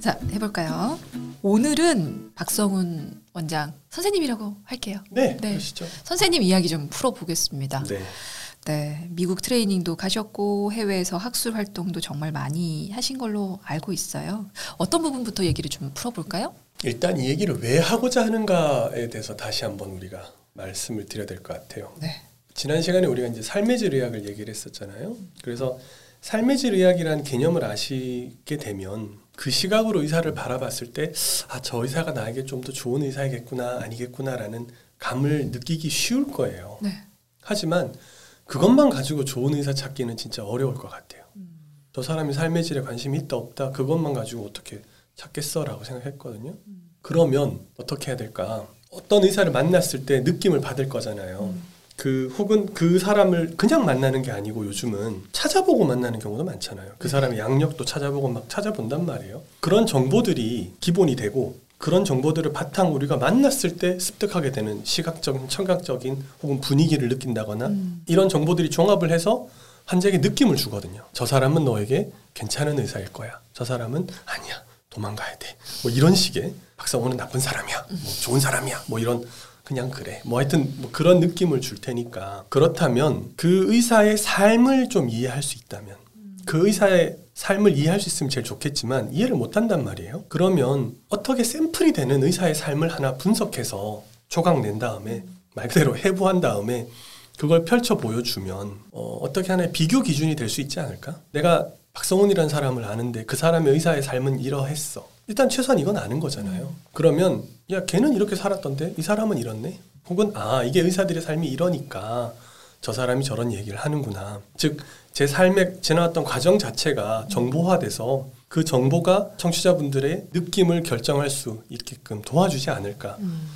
자, 해볼까요? 오늘은 박성훈 원장 선생님이라고 할게요. 네, 네. 그러시죠. 선생님 이야기 좀 풀어보겠습니다. 네. 네, 미국 트레이닝도 가셨고 해외에서 학술 활동도 정말 많이 하신 걸로 알고 있어요. 어떤 부분부터 얘기를 좀 풀어볼까요? 일단 이 얘기를 왜 하고자 하는가에 대해서 다시 한번 우리가 말씀을 드려야 될 것 같아요. 네. 지난 시간에 우리가 이제 삶의 질 의학을 얘기를 했었잖아요. 그래서 삶의 질 의학이라는 개념을 아시게 되면 그 시각으로 의사를 바라봤을 때 아, 저 의사가 나에게 좀 더 좋은 의사이겠구나, 아니겠구나라는 감을 느끼기 쉬울 거예요. 네. 하지만 그것만 가지고 좋은 의사 찾기는 진짜 어려울 것 같아요. 저 사람이 삶의 질에 관심이 있다 없다 그것만 가지고 어떻게 찾겠어라고 생각했거든요. 그러면 어떻게 해야 될까? 어떤 의사를 만났을 때 느낌을 받을 거잖아요. 그 혹은 그 사람을 그냥 만나는 게 아니고 요즘은 찾아보고 만나는 경우도 많잖아요. 그 사람의 양력도 찾아보고 막 찾아본단 말이에요. 그런 정보들이 기본이 되고 그런 정보들을 바탕 우리가 만났을 때 습득하게 되는 시각적인, 청각적인 혹은 분위기를 느낀다거나 음. 이런 정보들이 종합을 해서 환자에게 느낌을 주거든요. 저 사람은 너에게 괜찮은 의사일 거야. 저 사람은 아니야. 도망가야 돼. 뭐 이런 식의 박사원은 나쁜 사람이야. 뭐 좋은 사람이야. 뭐 이런 그냥 그래. 뭐 하여튼 뭐 그런 느낌을 줄 테니까 그렇다면 그 의사의 삶을 좀 이해할 수 있다면 그 의사의 삶을 이해할 수 있으면 제일 좋겠지만 이해를 못 한단 말이에요. 그러면 어떻게 샘플이 되는 의사의 삶을 하나 분석해서 조각 낸 다음에 말 그대로 해부한 다음에 그걸 펼쳐 보여주면 어, 어떻게 하나의 비교 기준이 될 수 있지 않을까? 내가 박성훈이라는 사람을 아는데 그 사람의 의사의 삶은 이러했어. 일단 최소한 이건 아는 거잖아요. 그러면 야 걔는 이렇게 살았던데 이 사람은 이렇네. 혹은 아 이게 의사들의 삶이 이러니까 저 사람이 저런 얘기를 하는구나. 즉 제 삶에 지나왔던 과정 자체가 정보화돼서 그 정보가 청취자분들의 느낌을 결정할 수 있게끔 도와주지 않을까. 음.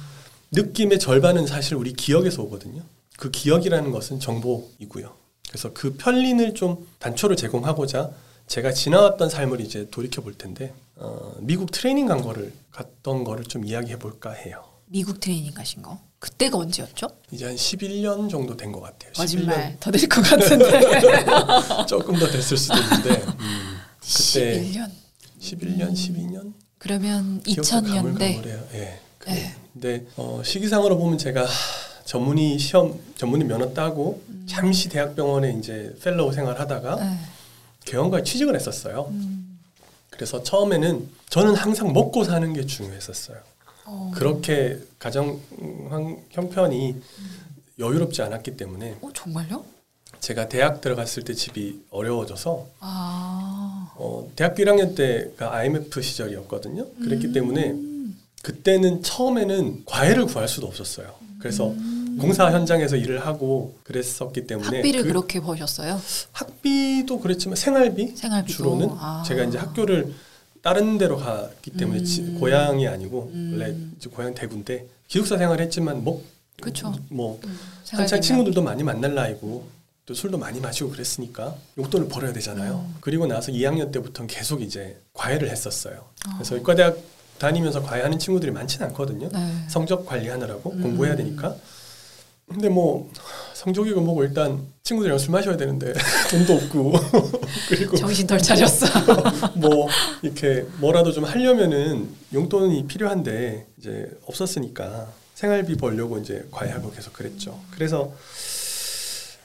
느낌의 절반은 사실 우리 기억에서 오거든요. 그 기억이라는 것은 정보이고요. 그래서 그 편린을 좀 단초를 제공하고자 제가 지나왔던 삶을 이제 돌이켜 볼 텐데 어, 미국 트레이닝 간 거를 갔던 거를 좀 이야기해 볼까 해요. 미국 트레이닝 가신 거. 그때가 언제였죠? 이제 한 11년 정도 된 것 같아요. 거짓말 더될 것 같은데. 11년 조금 더 됐을 수도 있는데 음, 그때 11년. 11년, 12년 그러면 기억도 2000년대. 가물가물해요. 예. 네. 근데 어, 시기상으로 보면 제가 전문의 시험 전문의 면허 따고 잠시 대학병원에 이제 펠로우 생활하다가 네. 개원과에 취직을 했었어요. 음. 그래서 처음에는 저는 항상 먹고 사는 게 중요했었어요. 어. 그렇게 가정 환- 형편이 여유롭지 않았기 때문에 어 정말요? 제가 대학 들어갔을 때 집이 어려워져서 아. 어, 대학교 1학년 때가 IMF 시절이었거든요. 그랬기 음. 때문에 그때는 처음에는 과외를 구할 수도 없었어요. 그래서 음. 공사 현장에서 일을 하고 그랬었기 때문에 학비를 그 그... 렇게 버셨어요? 학비도 그랬지만 생활비 생활비도. 주로는 아. 제가 이제 학교를 다른 데로 갔기 때문에 음. 지- 고향이 아니고 음. 원래 이제 고향 대구인데 기숙사 생활했지만 뭐, 그쵸. 뭐 음, 한창. 친구들도 많이 만날 나이고 또 술도 많이 마시고 그랬으니까 용돈을 벌어야 되잖아요. 음. 그리고 나서 2학년 때부터는 계속 이제 과외를 했었어요. 아. 그래서 의과대학 다니면서 과외하는 친구들이 많지는 않거든요. 네. 성적 관리하느라고 음. 공부해야 되니까. 근데 뭐 성적이고 뭐고 일단 친구들이랑 술 마셔야 되는데 돈도 없고 그리고 정신 덜 차렸어. 뭐 이렇게 뭐라도 좀 하려면은 용돈이 필요한데 이제 없었으니까 생활비 벌려고 이제 과외하고 계속 그랬죠. 그래서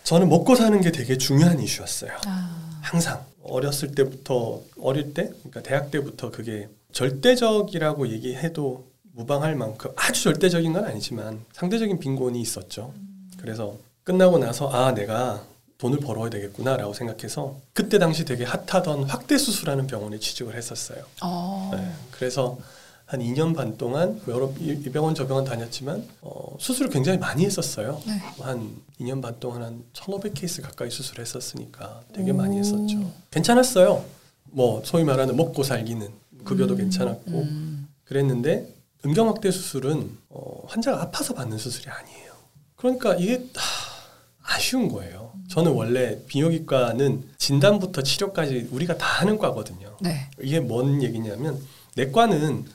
저는 먹고 사는 게 되게 중요한 이슈였어요. 아. 항상 어렸을 때부터 어릴 때 그러니까 대학 때부터 그게 절대적이라고 얘기해도 무방할 만큼 아주 절대적인 건 아니지만 상대적인 빈곤이 있었죠. 그래서 끝나고 나서 아 내가 돈을 벌어야 되겠구나라고 생각해서 그때 당시 되게 핫하던 확대 수술하는 병원에 취직을 했었어요. 어. 네, 그래서 한 2년 반 동안 여러 이이 병원 저 병원 다녔지만 어, 수술을 굉장히 많이 했었어요. 네. 한 2년 반 동안 한 1,500케이스 가까이 수술했었으니까 되게 오. 많이 했었죠. 괜찮았어요. 뭐 소위 말하는 먹고 살기는 급여도 음, 괜찮았고 음. 그랬는데 음경 확대 수술은 어, 환자가 아파서 받는 수술이 아니에요. 그러니까 이게 하, 아쉬운 거예요. 저는 원래 비뇨기과는 진단부터 치료까지 우리가 다 하는 과거든요. 네. 이게 뭔 얘기냐면 내과는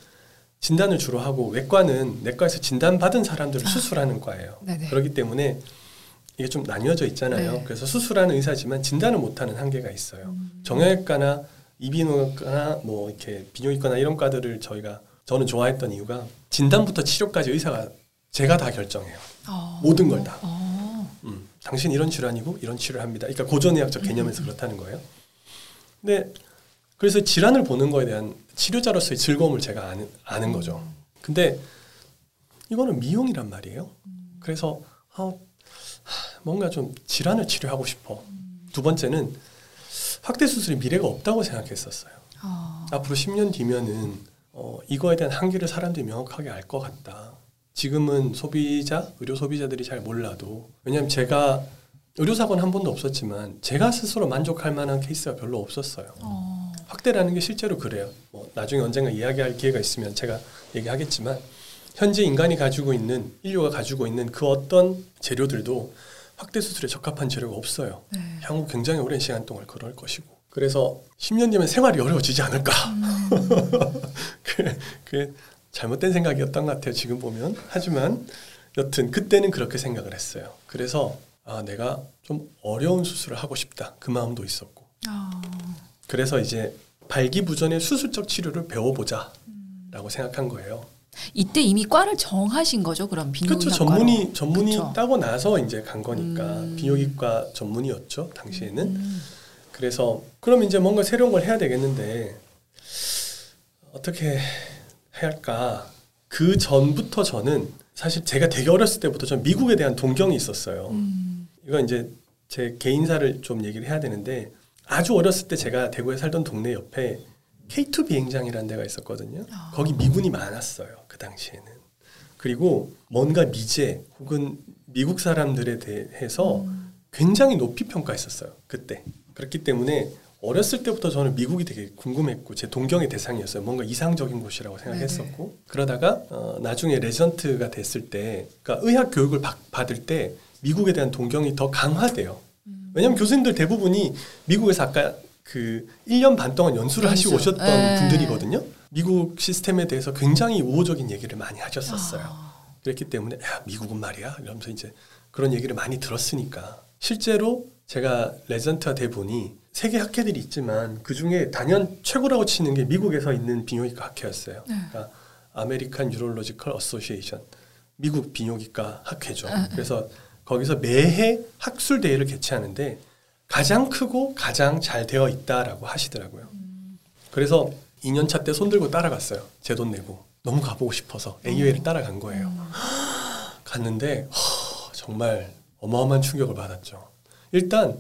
진단을 주로 하고 외과는 내과에서 진단 받은 사람들을 아. 수술하는 과예요. 네네. 그렇기 때문에 이게 좀 나뉘어져 있잖아요. 네. 그래서 수술하는 의사지만 진단을 못하는 한계가 있어요. 음. 정형외과나 이비인후과나 뭐 이렇게 비뇨기과나 이런 과들을 저희가 저는 좋아했던 이유가 진단부터 치료까지 의사가 제가 다 결정해요. 어. 모든 걸 다. 어. 음, 당신 이런 질환이고 이런 치료를 합니다. 그러니까 고전의학적 개념에서 그렇다는 거예요. 근데 그래서 질환을 보는 거에 대한 치료자로서의 즐거움을 제가 아는, 아는 거죠. 근데 이거는 미용이란 말이에요. 그래서 아, 뭔가 좀 질환을 치료하고 싶어. 두 번째는 확대 수술이 미래가 없다고 생각했었어요. 어. 앞으로 10년 뒤면은 어, 이거에 대한 한계를 사람들이 명확하게 알 것 같다. 지금은 소비자, 의료 소비자들이 잘 몰라도 왜냐하면 제가 의료 사고는 한 번도 없었지만 제가 스스로 만족할 만한 케이스가 별로 없었어요. 어. 확대라는 게 실제로 그래요. 뭐 나중에 언젠가 이야기할 기회가 있으면 제가 얘기하겠지만 현재 인간이 가지고 있는 인류가 가지고 있는 그 어떤 재료들도 확대 수술에 적합한 재료가 없어요. 네. 향후 굉장히 오랜 시간 동안 그럴 것이고 그래서 10년 뒤면 생활이 어려워지지 않을까 그, 그 잘못된 생각이었던 것 같아요 지금 보면 하지만 여튼 그때는 그렇게 생각을 했어요 그래서 아 내가 좀 어려운 수술을 하고 싶다 그 마음도 있었고 어. 그래서 이제 발기부전의 수술적 치료를 배워보자 라고 생각한 거예요 이때 이미 과를 정하신 거죠, 그럼 그렇죠 비뇨기과로. 전문의 전문의 그쵸. 따고 나서 이제 간 거니까 음. 비뇨기과 전문의였죠 당시에는 음. 그래서 그럼 이제 뭔가 새로운 걸 해야 되겠는데 어떻게 해야 할까? 그 전부터 저는 사실 제가 되게 어렸을 때부터 전 미국에 대한 동경이 있었어요. 음. 이건 이제 제 개인사를 좀 얘기를 해야 되는데 아주 어렸을 때 제가 대구에 살던 동네 옆에 K2 비행장이라는 데가 있었거든요. 아. 거기 미군이 많았어요. 그 당시에는. 그리고 뭔가 미제 혹은 미국 사람들에 대해서 음. 굉장히 높이 평가했었어요. 그때. 그렇기 때문에 어렸을 때부터 저는 미국이 되게 궁금했고 제 동경의 대상이었어요. 뭔가 이상적인 곳이라고 생각했었고 그러다가 어, 나중에 레전트가 됐을 때, 그러니까 의학 교육을 받, 받을 때 미국에 대한 동경이 더 강화돼요. 음. 왜냐하면 교수님들 대부분이 미국에서 아까 그 1년 반 동안 연수를 하시고 연수. 오셨던 네. 분들이거든요. 미국 시스템에 대해서 굉장히 우호적인 얘기를 많이 하셨었어요. 아. 그랬기 때문에 야, 미국은 말이야 이러면서 이제 그런 얘기를 많이 들었으니까 실제로 제가 레지던트가 돼 보니 세계 학회들이 있지만 그 중에 단연 최고라고 치는 게 미국에서 있는 비뇨기과 학회였어요. 네. 그러니까 American Urological Association 미국 비뇨기과 학회죠. 네, 네. 그래서 거기서 매해 학술 대회를 개최하는데 가장 크고 가장 잘 되어 있다라고 하시더라고요. 그래서 2년차 때 손들고 따라갔어요. 제 돈 내고 너무 가보고 싶어서 AUA를 따라간 거예요. 음. 갔는데 허, 정말 어마어마한 충격을 받았죠. 일단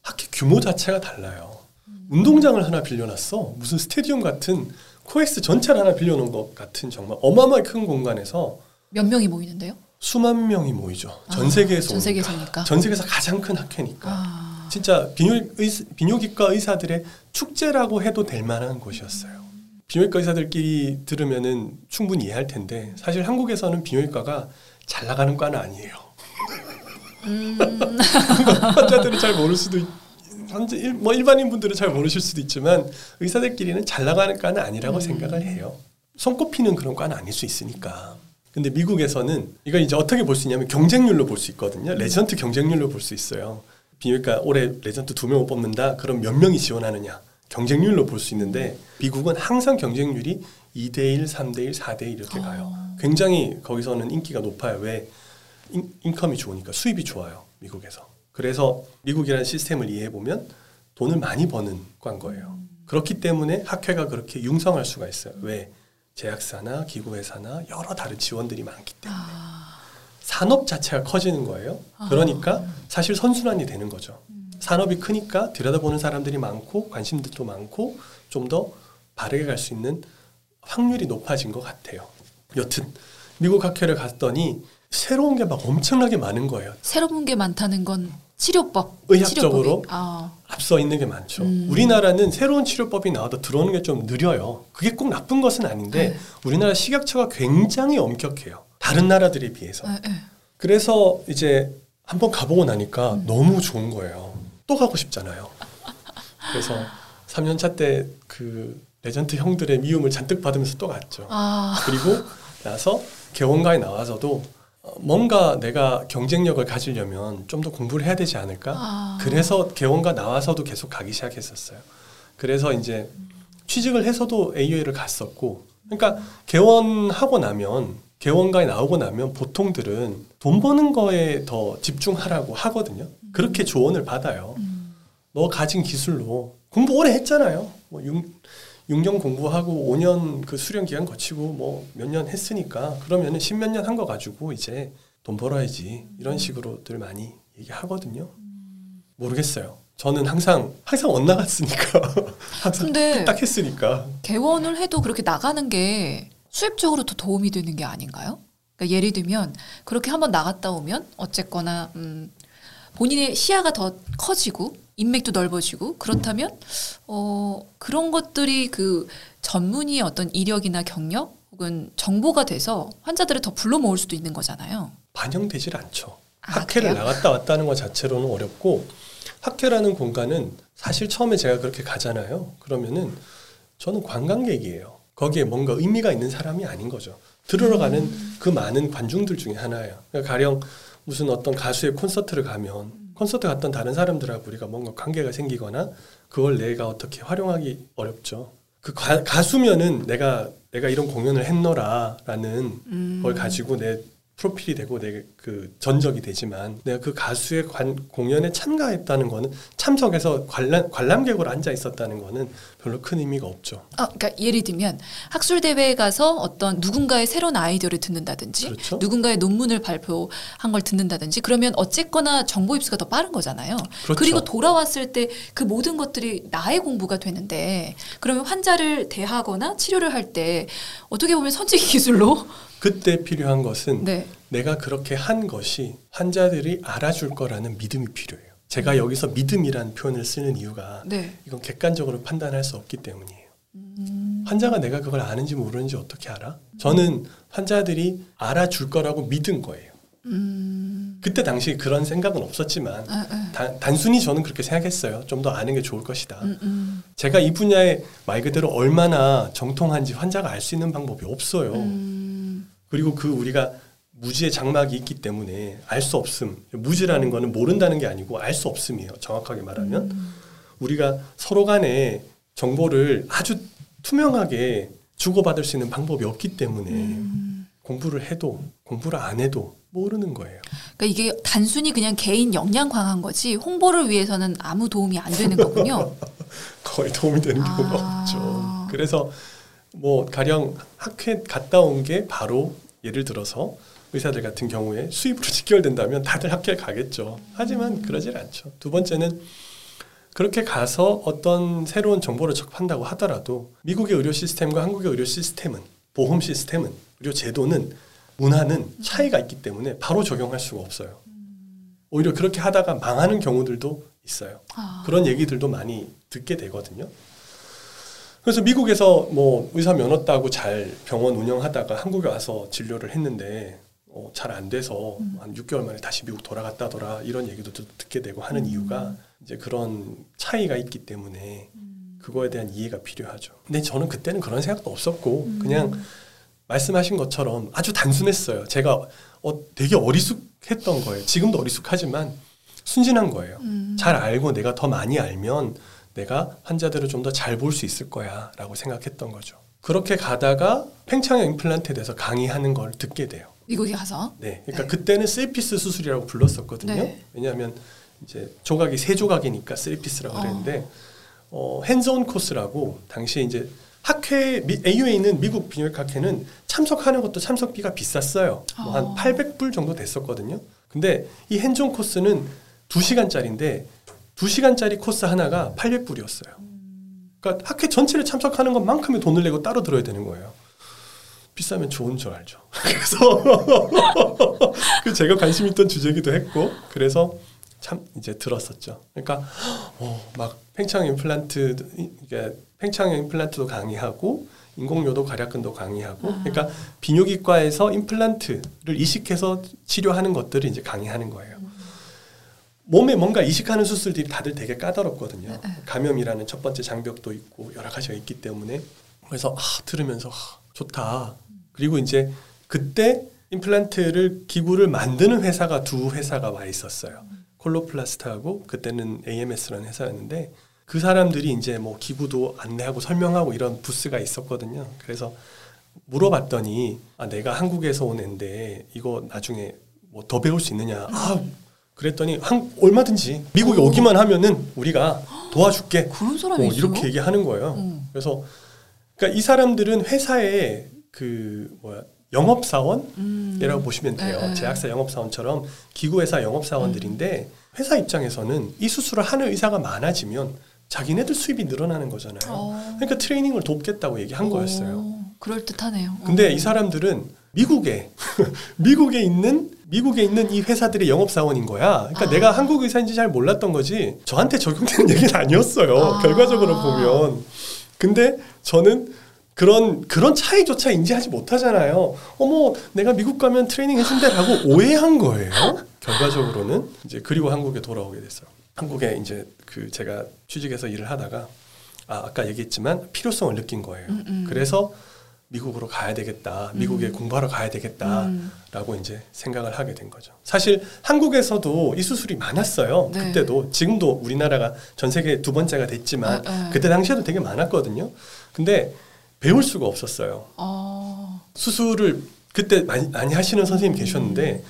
학교 규모 자체가 달라요. 운동장을 하나 빌려놨어. 무슨 스테디움 같은 코엑스 전체를 하나 빌려놓은 것 같은 정말 어마어마하게 큰 공간에서 몇 명이 모이는데요? 수만 명이 모이죠. 전 아, 세계에서 전. 세계에서니까. 전 세계에서 가장 큰 학회니까. 아. 진짜 비뇨, 의, 비뇨기과 의사들의 축제라고 해도 될 만한 곳이었어요. 비뇨기과 의사들끼리 들으면은 충분히 이해할 텐데 사실 한국에서는 비뇨기과가 잘 나가는 과는 아니에요. 음. 환자들은 잘 모를 수도 있, 일, 뭐 일반인 분들은 잘 모르실 수도 있지만 의사들끼리는 잘 나가는 과는 아니라고 생각을 해요. 손꼽히는 그런 과는 아닐 수 있으니까. 근데 미국에서는 이걸 이제 어떻게 볼 수 있냐면 경쟁률로 볼 수 있거든요. 레전트 경쟁률로 볼 수 있어요. 비뇨기과 올해 레지던트 두 명을 뽑는다. 그럼 몇 명이 지원하느냐? 경쟁률로 볼 수 있는데 미국은 항상 경쟁률이 2대 1, 3대 1, 4대 1 이렇게 가요. 굉장히 거기서는 인기가 높아요. 왜? 인, income이 좋으니까 수입이 좋아요. 미국에서. 그래서 미국이라는 시스템을 이해해 보면 돈을 많이 버는 과인 거예요. 그렇기 때문에 학회가 그렇게 융성할 수가 있어요. 왜? 제약사나 기구회사나 여러 다른 지원들이 많기 때문에 아. 산업 자체가 커지는 거예요. 그러니까 사실 선순환이 되는 거죠. 산업이 크니까 들여다보는 사람들이 많고 관심들도 많고 좀 더 바르게 갈 수 있는 확률이 높아진 것 같아요. 여튼 미국 학회를 갔더니 새로운 게 막 엄청나게 많은 거예요. 새로운 게 많다는 건 치료법, 의학적으로? 아. 앞서 있는 게 많죠. 음. 우리나라는 새로운 치료법이 나와도 들어오는 게 좀 느려요. 그게 꼭 나쁜 것은 아닌데 네. 우리나라 식약처가 굉장히 엄격해요. 다른 나라들에 비해서. 예, 예. 그래서 이제 한번 가보고 나니까 너무 좋은 거예요. 또 가고 싶잖아요. 그래서 3년차 때 그 레전트 형들의 미움을 잔뜩 받으면서 또 갔죠. 아. 그리고 나서 개원가에 나와서도 어, 뭔가 내가 경쟁력을 가지려면 좀 더 공부를 해야 되지 않을까? 아. 그래서 개원가 나와서도 계속 가기 시작했었어요. 그래서 이제 취직을 해서도 AUA를 갔었고 그러니까 개원하고 나면 개원가에 나오고 나면 보통들은 돈 버는 거에 더 집중하라고 하거든요. 그렇게 조언을 받아요. 음. 너 가진 기술로 공부 오래 했잖아요. 뭐 6, 6년 공부하고 5년 그 수련 기간 거치고 뭐 몇 년 했으니까 그러면은 십몇 년 한 거 가지고 이제 돈 벌어야지 이런 식으로들 많이 얘기하거든요. 모르겠어요. 저는 항상 항상 엇나갔으니까 항상 근데 딱 했으니까 개원을 해도 그렇게 나가는 게 수입적으로 더 도움이 되는 게 아닌가요? 그러니까 예를 들면 그렇게 한번 나갔다 오면 어쨌거나 음, 본인의 시야가 더 커지고 인맥도 넓어지고 그렇다면 어, 그런 것들이 그 전문의의 어떤 이력이나 경력 혹은 정보가 돼서 환자들을 더 불러 모을 수도 있는 거잖아요. 반영되질 않죠. 아, 학회를 그래요? 나갔다 왔다는 것 자체로는 어렵고 학회라는 공간은 사실 처음에 제가 그렇게 가잖아요. 그러면은 저는 관광객이에요. 거기에 뭔가 의미가 있는 사람이 아닌 거죠. 들으러 가는 음. 그 많은 관중들 중에 하나예요. 그러니까 가령 무슨 어떤 가수의 콘서트를 가면 콘서트 갔던 다른 사람들하고 우리가 뭔가 관계가 생기거나 그걸 내가 어떻게 활용하기 어렵죠. 그 가, 가수면은 내가 내가 이런 공연을 했노라라는 음. 걸 가지고 내 프로필이 되고 내 그 전적이 되지만 내가 그 가수의 관, 공연에 참가했다는 거는 참석해서 관람 관람객으로 앉아 있었다는 거는 별로 큰 의미가 없죠. 아, 그러니까 예를 들면 학술 대회에 가서 어떤 누군가의 새로운 아이디어를 듣는다든지 그렇죠. 누군가의 논문을 발표한 걸 듣는다든지 그러면 어쨌거나 정보 입수가 더 빠른 거잖아요. 그렇죠. 리고 돌아왔을 때 그 모든 것들이 나의 공부가 되는데 그러면 환자를 대하거나 치료를 할 때 어떻게 보면 선지기 기술로 그때 필요한 것은 네. 내가 그렇게 한 것이 환자들이 알아줄 거라는 믿음이 필요해요. 제가 여기서 믿음이라는 표현을 쓰는 이유가 네. 이건 객관적으로 판단할 수 없기 때문이에요. 음, 환자가 내가 그걸 아는지 모르는지 어떻게 알아? 저는 환자들이 알아줄 거라고 믿은 거예요. 음, 그때 당시 그런 생각은 없었지만 아, 아, 단, 단순히 저는 그렇게 생각했어요. 좀 더 아는 게 좋을 것이다. 음, 음, 제가 이 분야에 말 그대로 얼마나 정통한지 환자가 알 수 있는 방법이 없어요. 음, 그리고 그 우리가 무지의 장막이 있기 때문에 알 수 없음. 무지라는 거는 모른다는 게 아니고 알 수 없음이에요. 정확하게 말하면 음. 우리가 서로 간에 정보를 아주 투명하게 주고받을 수 있는 방법이 없기 때문에 음. 공부를 해도 공부를 안 해도 모르는 거예요. 그러니까 이게 단순히 그냥 개인 역량 강한 거지 홍보를 위해서는 아무 도움이 안 되는 거군요. 거의 도움이 되는 경우가 아. 없죠. 그래서 뭐 가령 학회 갔다 온 게 바로 예를 들어서 의사들 같은 경우에 수입으로 직결된다면 다들 학회를 가겠죠. 하지만 그러질 않죠. 두 번째는 그렇게 가서 어떤 새로운 정보를 접한다고 하더라도 미국의 의료 시스템과 한국의 의료 시스템은 보험 시스템은 의료 제도는 문화는 차이가 있기 때문에 바로 적용할 수가 없어요. 오히려 그렇게 하다가 망하는 경우들도 있어요. 아, 그런 얘기들도 많이 듣게 되거든요. 그래서 미국에서 뭐 의사 면허 따고 잘 병원 운영하다가 한국에 와서 진료를 했는데 어, 잘 안 돼서 한 6개월 만에 다시 미국 돌아갔다더라 이런 얘기도 또 듣게 되고 하는 이유가 이제 그런 차이가 있기 때문에 그거에 대한 이해가 필요하죠. 근데 저는 그때는 그런 생각도 없었고 그냥 말씀하신 것처럼 아주 단순했어요. 제가 어, 되게 어리숙했던 거예요. 지금도 어리숙하지만 순진한 거예요. 음. 잘 알고 내가 더 많이 알면 내가 환자들을 좀 더 잘 볼 수 있을 거야 라고 생각했던 거죠. 그렇게 가다가 팽창형 임플란트에 대해서 강의하는 걸 듣게 돼요. 미국에 가서 네, 그러니까 네. 그때는 three-piece 수술이라고 불렀었거든요. 네. 왜냐하면 이제 조각이 세 조각이니까 three-piece라고 어. 그랬는데 어, hands-on course라고 당시에 이제 학회 미, AUA는 미국 비뇨기과 학회는 참석하는 것도 참석비가 비쌌어요. 뭐한 어. 800불 정도 됐었거든요. 근데 이 핸즈온 코스는 2시간짜리인데 2시간짜리 코스 하나가 800불이었어요. 그러니까 학회 전체를 참석하는 것만큼의 돈을 내고 따로 들어야 되는 거예요. 비싸면 좋은 줄 알죠. 그래서 그 제가 관심 있던 주제기도 했고 그래서 참 이제 들었었죠. 그러니까 어, 막 팽창 임플란트 이게 팽창 임플란트도 강의하고 인공요도 괄약근도 강의하고 그러니까 비뇨기과에서 임플란트를 이식해서 치료하는 것들을 이제 강의하는 거예요. 몸에 뭔가 이식하는 수술들이 다들 되게 까다롭거든요. 감염이라는 첫 번째 장벽도 있고 여러 가지가 있기 때문에 그래서 아, 들으면서 아, 좋다. 그리고 이제 그때 임플란트를 기구를 만드는 회사가 두 회사가 와 있었어요. 콜로플라스트하고 그때는 AMS라는 회사였는데 그 사람들이 이제 뭐 기부도 안내하고 설명하고 이런 부스가 있었거든요. 그래서 물어봤더니 아 내가 한국에서 온 앤데 이거 나중에 뭐 더 배울 수 있느냐? 아 그랬더니 한 얼마든지 미국에 오. 오기만 하면은 우리가 도와줄게. 그런 사람이 어, 있어요? 이렇게 얘기하는 거예요. 음. 그래서 그러니까 이 사람들은 회사에 그 뭐야 영업 사원이라고 음. 보시면 돼요. 네, 네. 제약사 영업 사원처럼 기구회사 영업 사원들인데 회사 입장에서는 이 수술을 하는 의사가 많아지면 자기네들 수입이 늘어나는 거잖아요. 어. 그러니까 트레이닝을 돕겠다고 얘기한 거였어요. 그럴 듯하네요. 근데 어. 이 사람들은 미국에 미국에 있는 미국에 있는 이 회사들의 영업 사원인 거야. 그러니까 아. 내가 한국 의사인지 잘 몰랐던 거지. 저한테 적용되는 얘기는 아니었어요. 아. 결과적으로 보면. 근데 저는 그런 그런 차이조차 인지하지 못하잖아요. 어머, 내가 미국 가면 트레이닝 해준대라고 오해한 거예요. 결과적으로는 이제 그리고 한국에 돌아오게 됐어요. 한국에 이제 그 제가 취직해서 일을 하다가 아, 아까 얘기했지만 필요성을 느낀 거예요. 음, 음. 그래서 미국으로 가야 되겠다. 미국에 음. 공부하러 가야 되겠다. 음. 라고 이제 생각을 하게 된 거죠. 사실 한국에서도 이 수술이 많았어요. 네. 그때도 지금도 우리나라가 전 세계 두 번째가 됐지만 아, 아. 그때 당시에도 되게 많았거든요. 근데 배울 수가 없었어요. 어. 수술을 그때 많이, 많이 하시는 선생님 계셨는데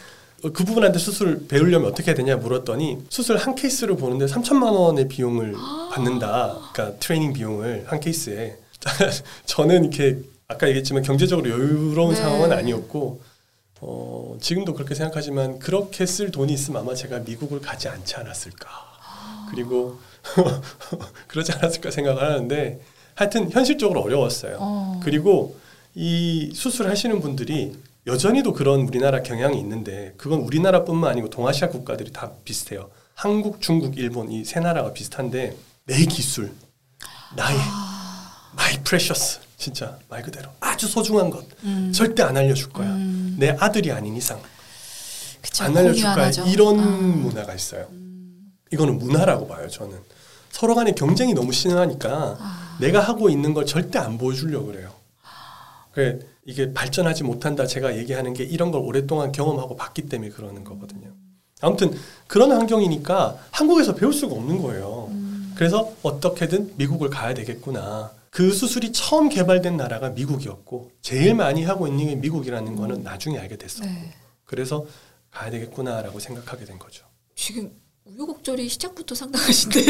어, 그 부분한테 수술 배우려면 어떻게 해야 되냐 물었더니 수술 한 케이스를 보는데 3천만 원의 비용을 받는다. 그러니까 트레이닝 비용을 한 케이스에 저는 이렇게 아까 얘기했지만 경제적으로 여유로운 네. 상황은 아니었고 어, 지금도 그렇게 생각하지만 그렇게 쓸 돈이 있으면 아마 제가 미국을 가지 않지 않았을까. 그리고 그러지 않았을까 생각을 하는데 하여튼 현실적으로 어려웠어요. 어. 그리고 이 수술하시는 분들이 여전히도 그런 우리나라 경향이 있는데 그건 우리나라뿐만 아니고 동아시아 국가들이 다 비슷해요. 한국, 중국, 일본 이 세 나라가 비슷한데 내 기술, 나의 my precious 진짜 말 그대로 아주 소중한 것 음. 절대 안 알려줄 거야. 음. 내 아들이 아닌 이상 그쵸, 안 알려줄 거야. 하죠. 이런 아. 문화가 있어요. 이거는 문화라고 봐요. 저는 서로 간의 경쟁이 너무 심하니까 아. 내가 하고 있는 걸 절대 안 보여주려고 그래요. 그래 이게 발전하지 못한다 제가 얘기하는 게 이런 걸 오랫동안 경험하고 봤기 때문에 그러는 거거든요. 아무튼 그런 환경이니까 한국에서 배울 수가 없는 거예요. 음. 그래서 어떻게든 미국을 가야 되겠구나. 그 수술이 처음 개발된 나라가 미국이었고 제일 많이 하고 있는 게 미국이라는 거는 나중에 알게 됐었고 네. 그래서 가야 되겠구나라고 생각하게 된 거죠. 지금 우여곡절이 시작부터 상당하신데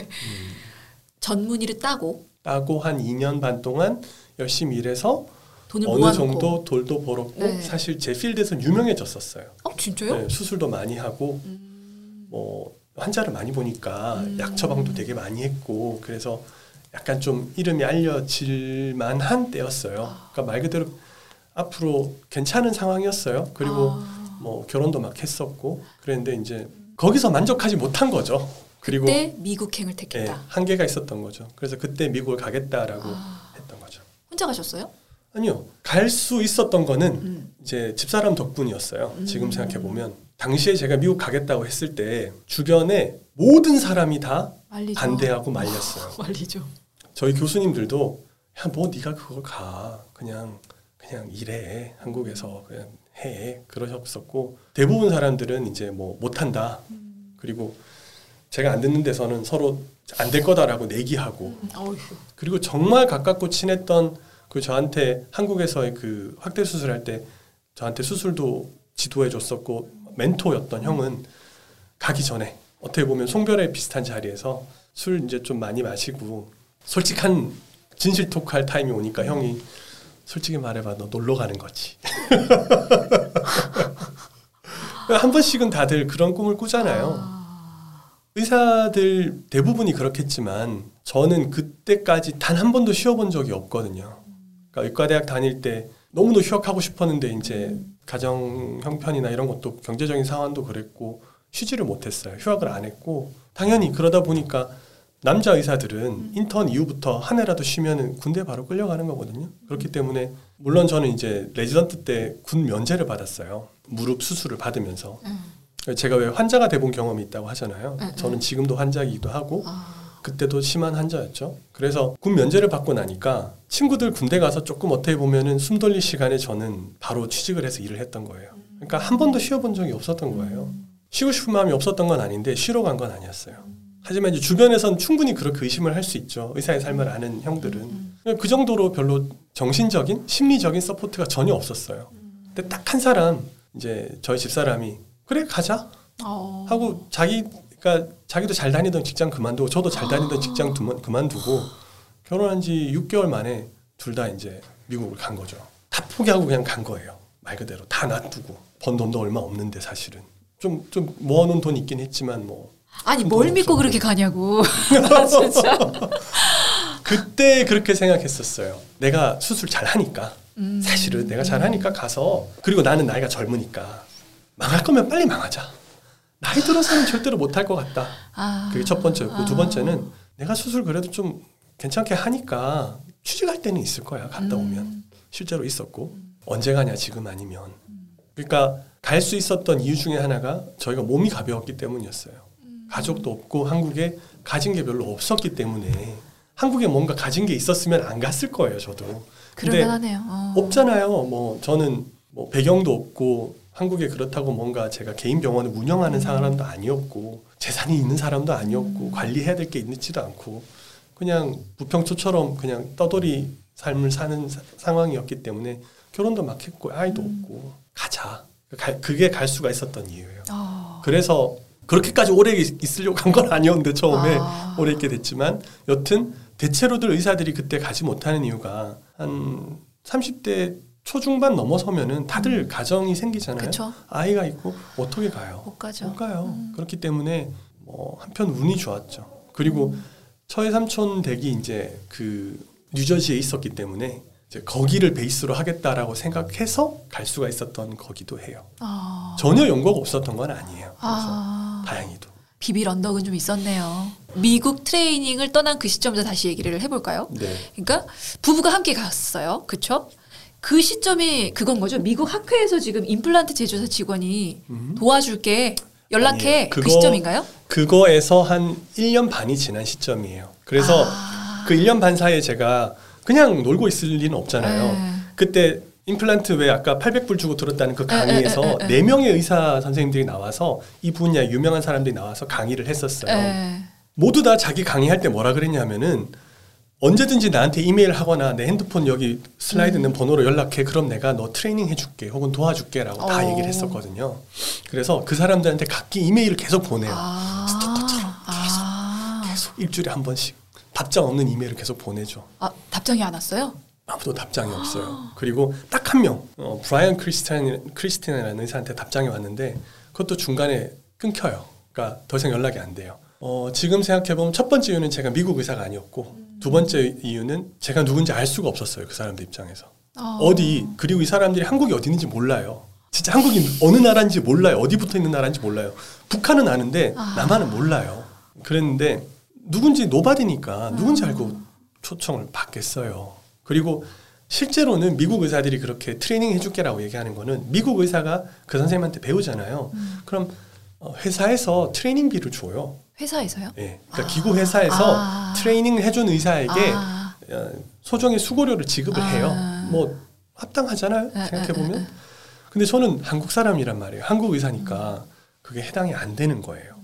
음. 전문의를 따고 따고 한 2년 반 동안 열심히 일해서 어느 모아놓고 정도 돌도 벌었고 네. 사실 제 필드에서는 유명해졌었어요. 어 진짜요? 네, 수술도 많이 하고 음. 뭐 환자를 많이 보니까 음. 약 처방도 되게 많이 했고 그래서 약간 좀 이름이 알려질 만한 때였어요. 그러니까 말 그대로 앞으로 괜찮은 상황이었어요. 그리고 아. 뭐 결혼도 막 했었고 그랬는데 이제 거기서 만족하지 못한 거죠. 그리고 그때 미국행을 예, 택했다. 한계가 있었던 거죠. 그래서 그때 미국을 가겠다라고 아. 했던 거죠. 혼자 가셨어요? 아니요. 갈 수 있었던 거는 음. 이제 집사람 덕분이었어요. 지금 음. 생각해 보면 당시에 제가 미국 가겠다고 했을 때 주변에 모든 사람이 다 말리죠. 반대하고 말렸어요. 말리죠. 저희 교수님들도 야 뭐 네가 그걸 가. 그냥 그냥 일해. 한국에서 그냥 해. 그러셨었고 대부분 사람들은 이제 뭐 못한다. 그리고 제가 안 듣는 데서는 서로 안 될 거다라고 내기하고. 음. 그리고 정말 가깝고 친했던 그 저한테 한국에서의 그 확대 수술할 때 저한테 수술도 지도해 줬었고 멘토였던 형은 가기 전에 어떻게 보면 송별회 비슷한 자리에서 술 이제 좀 많이 마시고 솔직한 진실 토크할 타임이 오니까 형이 솔직히 말해봐 너 놀러 가는 거지 한 번씩은 다들 그런 꿈을 꾸잖아요 아. 의사들 대부분이 그렇겠지만 저는 그때까지 단 한 번도 쉬어본 적이 없거든요. 그러니까 의과대학 다닐 때 너무도 휴학하고 싶었는데 이제 가정 형편이나 이런 것도 경제적인 상황도 그랬고 쉬지를 못했어요. 휴학을 안 했고 당연히 그러다 보니까 남자 의사들은 인턴 이후부터 한 해라도 쉬면은 군대 바로 끌려가는 거거든요. 그렇기 때문에 물론 저는 이제 레지던트 때 군 면제를 받았어요. 무릎 수술을 받으면서 음. 제가 왜 환자가 돼본 경험이 있다고 하잖아요. 응, 저는 지금도 환자이기도 하고 아. 그때도 심한 환자였죠. 그래서 군 면제를 받고 나니까 친구들 군대 가서 조금 어떻게 보면은 숨 돌릴 시간에 저는 바로 취직을 해서 일을 했던 거예요. 그러니까 한 번도 쉬어본 적이 없었던 거예요. 쉬고 싶은 마음이 없었던 건 아닌데 쉬러 간 건 아니었어요. 하지만 이제 주변에선 충분히 그렇게 의심을 할 수 있죠. 의사의 삶을 아는 형들은 그 정도로 별로 정신적인 심리적인 support가 전혀 없었어요. 근데 딱 한 사람 이제 저희 집 사람이 그래 가자 어. 하고 자기가 자기도 잘 다니던 직장 그만두고 저도 잘 다니던 직장 두만- 그만두고 결혼한 지 6개월 만에 둘 다 이제 미국을 간 거죠. 다 포기하고 그냥 간 거예요. 말 그대로 다 놔두고 번 돈도 얼마 없는데 사실은 좀 좀 모아놓은 돈 있긴 했지만 뭐 아니 뭘돈 믿고. 그렇게 가냐고. 아, 진짜. 그때 그렇게 생각했었어요. 내가 수술 잘 하니까 음. 사실은 내가 잘 하니까 가서 그리고 나는 나이가 젊으니까 망할 거면 빨리 망하자. 나이 들어서는 절대로 못할 것 같다. 아. 그게 첫 번째였고 두 아. 번째는 내가 수술 그래도 좀 괜찮게 하니까 취직할 때는 있을 거야. 갔다 오면 음. 실제로 있었고 언제 가냐 지금 아니면 그러니까 갈 수 있었던 이유 중에 하나가 저희가 몸이 가벼웠기 때문이었어요. 음. 가족도 없고 한국에 가진 게 별로 없었기 때문에 한국에 뭔가 가진 게 있었으면 안 갔을 거예요. 저도 근데. 어. 없잖아요. 뭐 저는 뭐 배경도 없고 한국에 그렇다고 뭔가 제가 개인 병원을 운영하는 사람도 아니었고 재산이 있는 사람도 아니었고 관리해야 될 게 있지도 않고 그냥 부평초처럼 그냥 떠돌이 삶을 사는 사- 상황이었기 때문에 결혼도 막 했고 아이도 없고 가자. 가- 그게 갈 수가 있었던 이유예요. 어. 그래서 그렇게까지 오래 있- 있으려고 한 건 아니었는데 처음에 아. 오래 있게 됐지만 여튼 대체로들 의사들이 그때 가지 못하는 이유가 한 30대 초중반 넘어서면은 다들 가정이 생기잖아요. 그쵸. 아이가 있고 어떻게 가요? 못 가죠. 못 가요. 음. 그렇기 때문에 뭐 한편 운이 좋았죠. 그리고 처의 삼촌 댁이 이제 그 뉴저지에 있었기 때문에 이제 거기를 베이스로 하겠다라고 생각해서 갈 수가 있었던 거기도 해요. 아. 전혀 연고가 없었던 건 아니에요. 그래서 아. 다행히도. 비빌 언덕은 좀 있었네요. 미국 트레이닝을 떠난 그 시점에서 다시 얘기를 해볼까요? 네. 그러니까 부부가 함께 갔어요. 그쵸? 그 시점이 그건 거죠. 미국 학회에서 지금 임플란트 제조사 직원이 음. 도와줄게 연락해 아니에요. 그 그거- 시점인가요? 그거에서 한 1년 반이 지난 시점이에요. 그래서 아. 그 1년 반 사이에 제가 그냥 놀고 있을 리는 없잖아요. 네. 그때 임플란트 왜 아까 800불 주고 들었다는 그 에, 강의에서 에, 에, 에, 에. 네 명의 의사 선생님들이 나와서 이 분야 유명한 사람들이 나와서 강의를 했었어요. 예. 모두 다 자기 강의할 때 뭐라 그랬냐면은 언제든지 나한테 이메일 하거나 내 핸드폰 여기 슬라이드 있는 번호로 연락해. 그럼 내가 너 트레이닝 해줄게. 혹은 도와줄게라고 다 어. 얘기를 했었거든요. 그래서 그 사람들한테 각기 이메일을 계속 보내요. 아. 스토커처럼 아. 계속 일주일에 한 번씩 답장 없는 이메일을 계속 보내죠. 아, 답장이 안 왔어요? 아무도 답장이 없어요. 그리고 딱 한 명, 어, 브라이언 크리스티안 크리스티나라는 의사한테 답장이 왔는데 그것도 중간에 끊겨요. 그러니까 더 이상 연락이 안 돼요. 어, 지금 생각해 보면 첫 번째 이유는 제가 미국 의사가 아니었고 두 번째 이유는 제가 누군지 알 수가 없었어요. 그 사람들 입장에서 어. 어디 그리고 이 사람들이 한국이 어디 있는지 몰라요. 진짜 한국이 어느 나라인지 몰라요. 어디 붙어 있는 나라인지 몰라요. 북한은 아는데 아. 남한은 몰라요. 그랬는데 누군지 nobody니까 누군지 알고 초청을 받겠어요. 그리고 실제로는 미국 의사들이 그렇게 트레이닝 해줄게라고 얘기하는 거는 미국 의사가 그 선생님한테 배우잖아요. 음. 그럼 어, 회사에서 트레이닝비를 줘요. 회사에서요? 예. 그러니까 아. 기구 회사에서 아. 트레이닝 해준 의사에게 아. 어, 소정의 수고료를 지급을 아. 해요. 뭐 합당하잖아요. 에, 생각해 에, 보면. 근데 저는 한국 사람이란 말이에요. 한국 의사니까 그게 해당이 안 되는 거예요.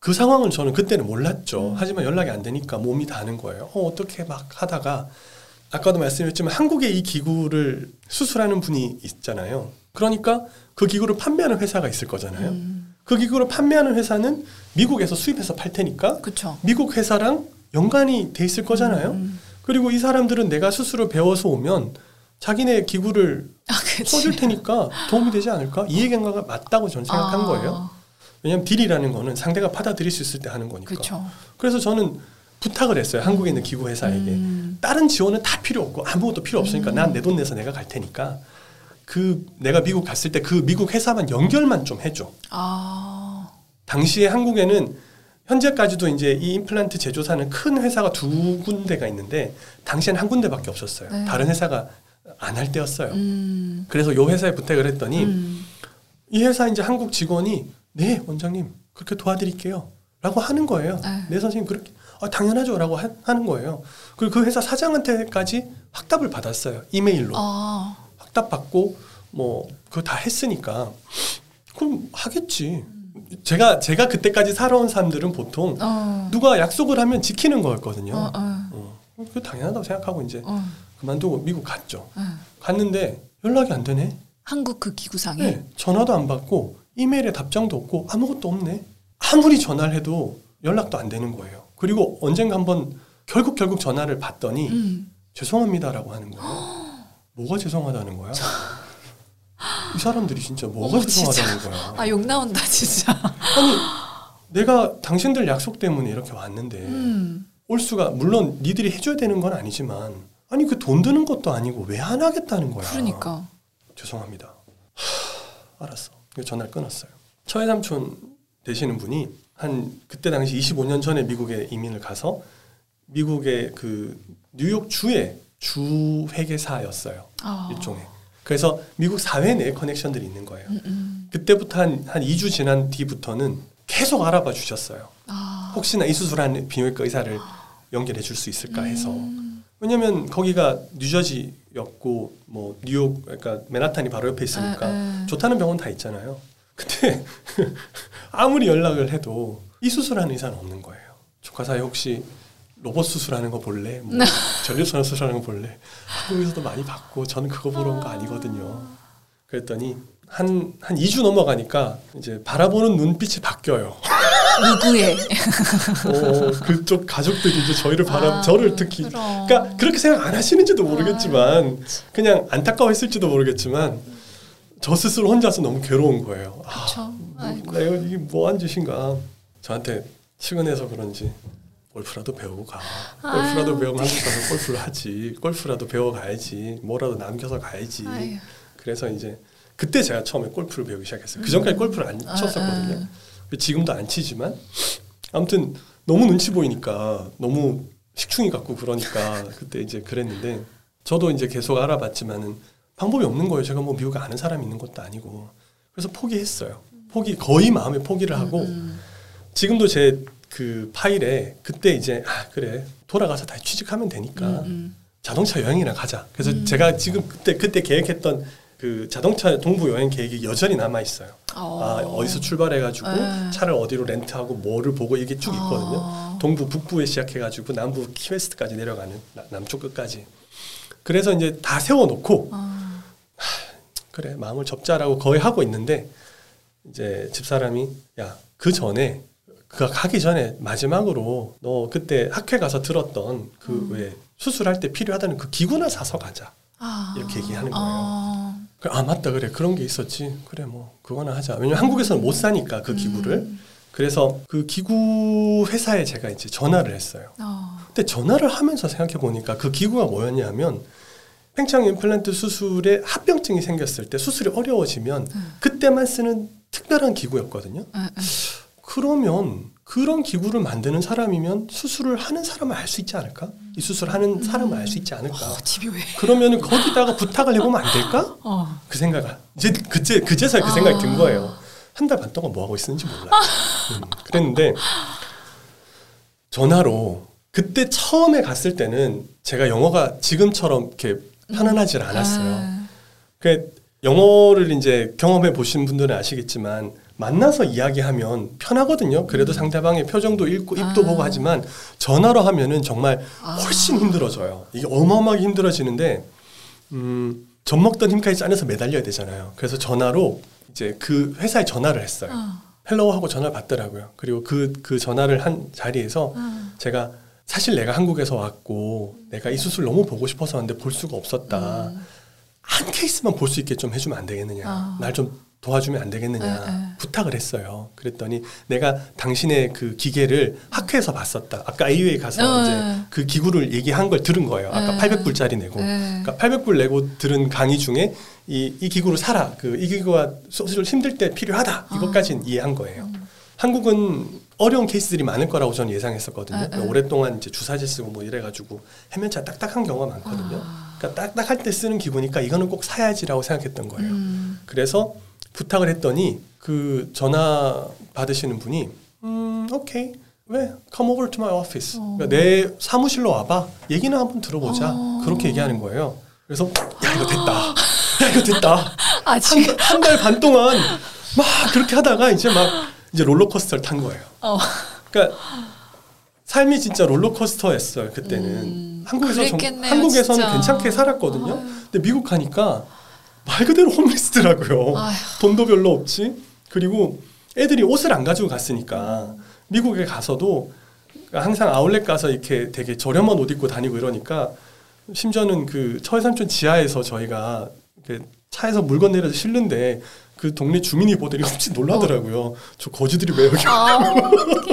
그 상황을 저는 그때는 몰랐죠. 하지만 연락이 안 되니까 몸이 다는 거예요. 어, 어떻게 막 하다가 아까도 말씀드렸지만 한국에 이 기구를 수술하는 분이 있잖아요. 그러니까 그 기구를 판매하는 회사가 있을 거잖아요. 음. 그 기구를 판매하는 회사는 미국에서 수입해서 팔 테니까 그쵸. 미국 회사랑 연관이 돼 있을 거잖아요. 음. 그리고 이 사람들은 내가 수술을 배워서 오면 자기네 기구를 아. 써줄 테니까 도움이 되지 않을까? 이 얘기가 맞다고 저는 생각한 아. 거예요. 왜냐하면 딜이라는 거는 상대가 받아들일 수 있을 때 하는 거니까. 그쵸. 그래서 저는 부탁을 했어요. 한국에 있는 기구 회사에게. 음. 다른 지원은 다 필요 없고 아무것도 필요 없으니까 난내 돈 내서 내가 갈 테니까 그 내가 미국 갔을 때 그 미국 회사만 연결만 좀 해줘. 아. 당시에 한국에는 현재까지도 이제 이 임플란트 제조사는 큰 회사가 두 군데가 있는데 당시에는 한 군데밖에 없었어요. 네. 다른 회사가 안 할 때였어요. 음. 그래서 요 회사에 부탁을 했더니 음. 이 회사 이제 한국 직원이 네 원장님 그렇게 도와드릴게요.라고 하는 거예요. 네. 네 선생님 그렇게 아, 당연하죠라고 하, 하는 거예요. 그리고 그 회사 사장한테까지 확답을 받았어요. 이메일로 아. 확답 받고 뭐 그거 다 했으니까 그럼 하겠지. 제가 제가 그때까지 살아온 사람들은 보통 어. 누가 약속을 하면 지키는 거였거든요. 어, 어, 어, 그 당연하다고 생각하고 이제 어, 그만두고 미국 갔죠. 어. 갔는데 연락이 안 되네. 한국 그 기구상에 네, 전화도 안 받고 이메일에 답장도 없고 아무것도 없네. 아무리 전화를 해도 연락도 안 되는 거예요. 그리고 언젠가 한번 결국 결국 전화를 받더니 음. 죄송합니다라고 하는 거예요. 뭐가 죄송하다는 거야? 이 사람들이 진짜 뭐가 어머, 진짜. 죄송하다는 거야? 아 욕 나온다 진짜. 아니 내가 당신들 약속 때문에 이렇게 왔는데 음. 올 수가 물론 니들이 해줘야 되는 건 아니지만 아니 그 돈 드는 것도 아니고 왜 안 하겠다는 거야? 그러니까. 죄송합니다. 하, 알았어. 전화를 끊었어요. 처의 삼촌 되시는 분이 한 그때 당시 25년 전에 미국에 이민을 가서 미국의 그 뉴욕 주의 주 회계사였어요. 아. 일종의. 그래서 미국 사회 내에 커넥션들이 있는 거예요. 음, 음. 그때부터 한, 한 2주 지난 뒤부터는 계속 알아봐 주셨어요. 아. 혹시나 이 수술한 비뇨기과 의사를 연결해 줄 수 있을까 해서. 음. 왜냐면 거기가 뉴저지였고 뭐 뉴욕 그러니까 맨하탄이 바로 옆에 있으니까 에, 에. 좋다는 병원 다 있잖아요. 근데 아무리 연락을 해도 이 수술하는 의사는 없는 거예요. 조카 사이 혹시 로봇 수술하는 거 볼래? 뭐 전립선 수술하는 거 볼래? 한국에서도 많이 받고 저는 그거 보러 온 거 아니거든요. 그랬더니 한, 한 2주 넘어가니까 이제 바라보는 눈빛이 바뀌어요. 누구의? 어, 그쪽 가족들이 이제 저희를 바라, 아, 저를 특히. 그럼. 그러니까 그렇게 생각 안 하시는지도 모르겠지만, 그냥 안타까워했을지도 모르겠지만, 저 스스로 혼자서 너무 괴로운 거예요. 아, 그쵸. 내가 이게 뭐한 짓인가. 저한테 측은해서 그런지 골프라도 배우고 가. 골프라도. 배우면 한국 가서 골프를 하지. 골프라도 배워가야지. 뭐라도 남겨서 가야지. 아유. 그래서 이제 그때 제가 처음에 골프를 배우기 시작했어요. 그 전까지 골프를 안 아, 쳤었거든요. 지금도 안 치지만 아무튼 너무 눈치 보이니까 너무 식충이 같고 그러니까 그때 이제 그랬는데 저도 이제 계속 알아봤지만은 방법이 없는 거예요. 제가 뭐 미국에 아는 사람이 있는 것도 아니고 그래서 포기했어요. 포기 거의 마음에 포기를 하고 음. 지금도 제 그 파일에 그때 이제 아 그래 돌아가서 다시 취직하면 되니까 음, 음. 자동차 여행이나 가자. 그래서 음. 제가 지금 그때 그때 계획했던 그 자동차 동부 여행 계획이 여전히 남아 있어요. 어. 아 어디서 출발해 가지고 네. 차를 어디로 렌트하고 뭐를 보고 이게 쭉 있거든요. 아. 동부 북부에 시작해 가지고 남부 키웨스트까지 내려가는 나- 남쪽 끝까지. 그래서 이제 다 세워 놓고 아. 그래 마음을 접자라고 거의 하고 있는데 이제 집사람이 야 그 전에 그 가기 전에 마지막으로 너 그때 학회 가서 들었던 그 음. 왜 수술할 때 필요하다는 그 기구나 사서 가자. 아. 이렇게 얘기하는 거예요. 아. 그래, 아 맞다 그래 그런 게 있었지 그래 뭐 그거나 하자 왜냐면 한국에서는 못 사니까 그 기구를 음. 그래서 그 기구 회사에 제가 이제 전화를 했어요 어. 근데 전화를 하면서 생각해 보니까 그 기구가 뭐였냐면 팽창 임플란트 수술에 합병증이 생겼을 때 수술이 어려워지면 음. 그때만 쓰는 특별한 기구였거든요. 그러면 그런 기구를 만드는 사람이면 수술을 하는 사람을 알 수 있지 않을까 이 수술을 하는 사람을 알 수 있지 않을까 어. 그러면 거기다가 부탁을 해보면 안 될까 어. 그 생각을 이제 그제 그제서야 그 생각이 든 아. 거예요. 한 달 반 동안 뭐 하고 있었는지 몰라. 음, 그랬는데 전화로 그때 처음에 갔을 때는 제가 영어가 지금처럼 이렇게 편안하지 않았어요. 아. 그 영어를 이제 경험해 보신 분들은 아시겠지만 만나서 이야기하면 편하거든요. 그래도 상대방의 표정도 읽고 입도 음. 아. 보고 하지만 전화로 하면은 정말 아. 훨씬 힘들어져요. 이게 어마어마하게 힘들어지는데 음, 젖 먹던 힘까지 짜내서 매달려야 되잖아요. 그래서 전화로 이제 그 회사에 전화를 했어요. 어. hello 하고 전화를 받더라고요. 그리고 그, 그 전화를 한 자리에서 어. 제가 사실 내가 한국에서 왔고 내가 이 수술 너무 보고 싶어서 왔는데 볼 수가 없었다. 음. 한 케이스만 볼 수 있게 좀 해주면 안 되겠느냐. 아. 날좀 도와주면 안 되겠느냐. 에, 에. 부탁을 했어요. 그랬더니 내가 당신의 그 기계를 학회에서 봤었다. 아까 AU에 가서 어, 이제 에. 그 기구를 얘기한 걸 들은 거예요. 아까 에. 800불짜리 내고. 에. 그러니까 800불 내고 들은 강의 중에 이, 이 기구를 사라. 그 이 기구가 수술 힘들 때 필요하다. 이것까지는 이해한 거예요. 한국은 어려운 케이스들이 많을 거라고 저는 예상했었거든요. 에, 에. 그러니까 오랫동안 이제 주사제 쓰고 뭐 이래가지고 해면차 딱딱한 경우가 많거든요. 아. 그러니까 딱딱할 때 쓰는 기구니까 이거는 꼭 사야지라고 생각했던 거예요. 음. 그래서 부탁을 했더니 그 전화 받으시는 분이 음 오케이 왜 come over to my office 어. 그러니까 내 사무실로 와봐 얘기는 한번 들어보자 어. 그렇게 얘기하는 거예요. 그래서 야 이거 됐다 야 이거 됐다 아 지금 한달 반 동안 막 그렇게 하다가 이제 막 이제 롤러코스터를 탄 거예요. 어. 그러니까 삶이 진짜 롤러코스터였어요 그때는 음, 한국에서 정- 한국에서는 진짜. 괜찮게 살았거든요. 아유. 근데 미국 가니까 말 그대로 홈리스더라고요. 돈도 별로 없지. 그리고 애들이 옷을 안 가지고 갔으니까 미국에 가서도 항상 아울렛 가서 이렇게 되게 저렴한 옷 입고 다니고 이러니까 심지어는 그 처해삼촌 지하에서 저희가 차에서 물건 내려서 실는데 그 동네 주민이 보더니 흠칫 놀라더라고요. 저 거지들이 왜 여기 아,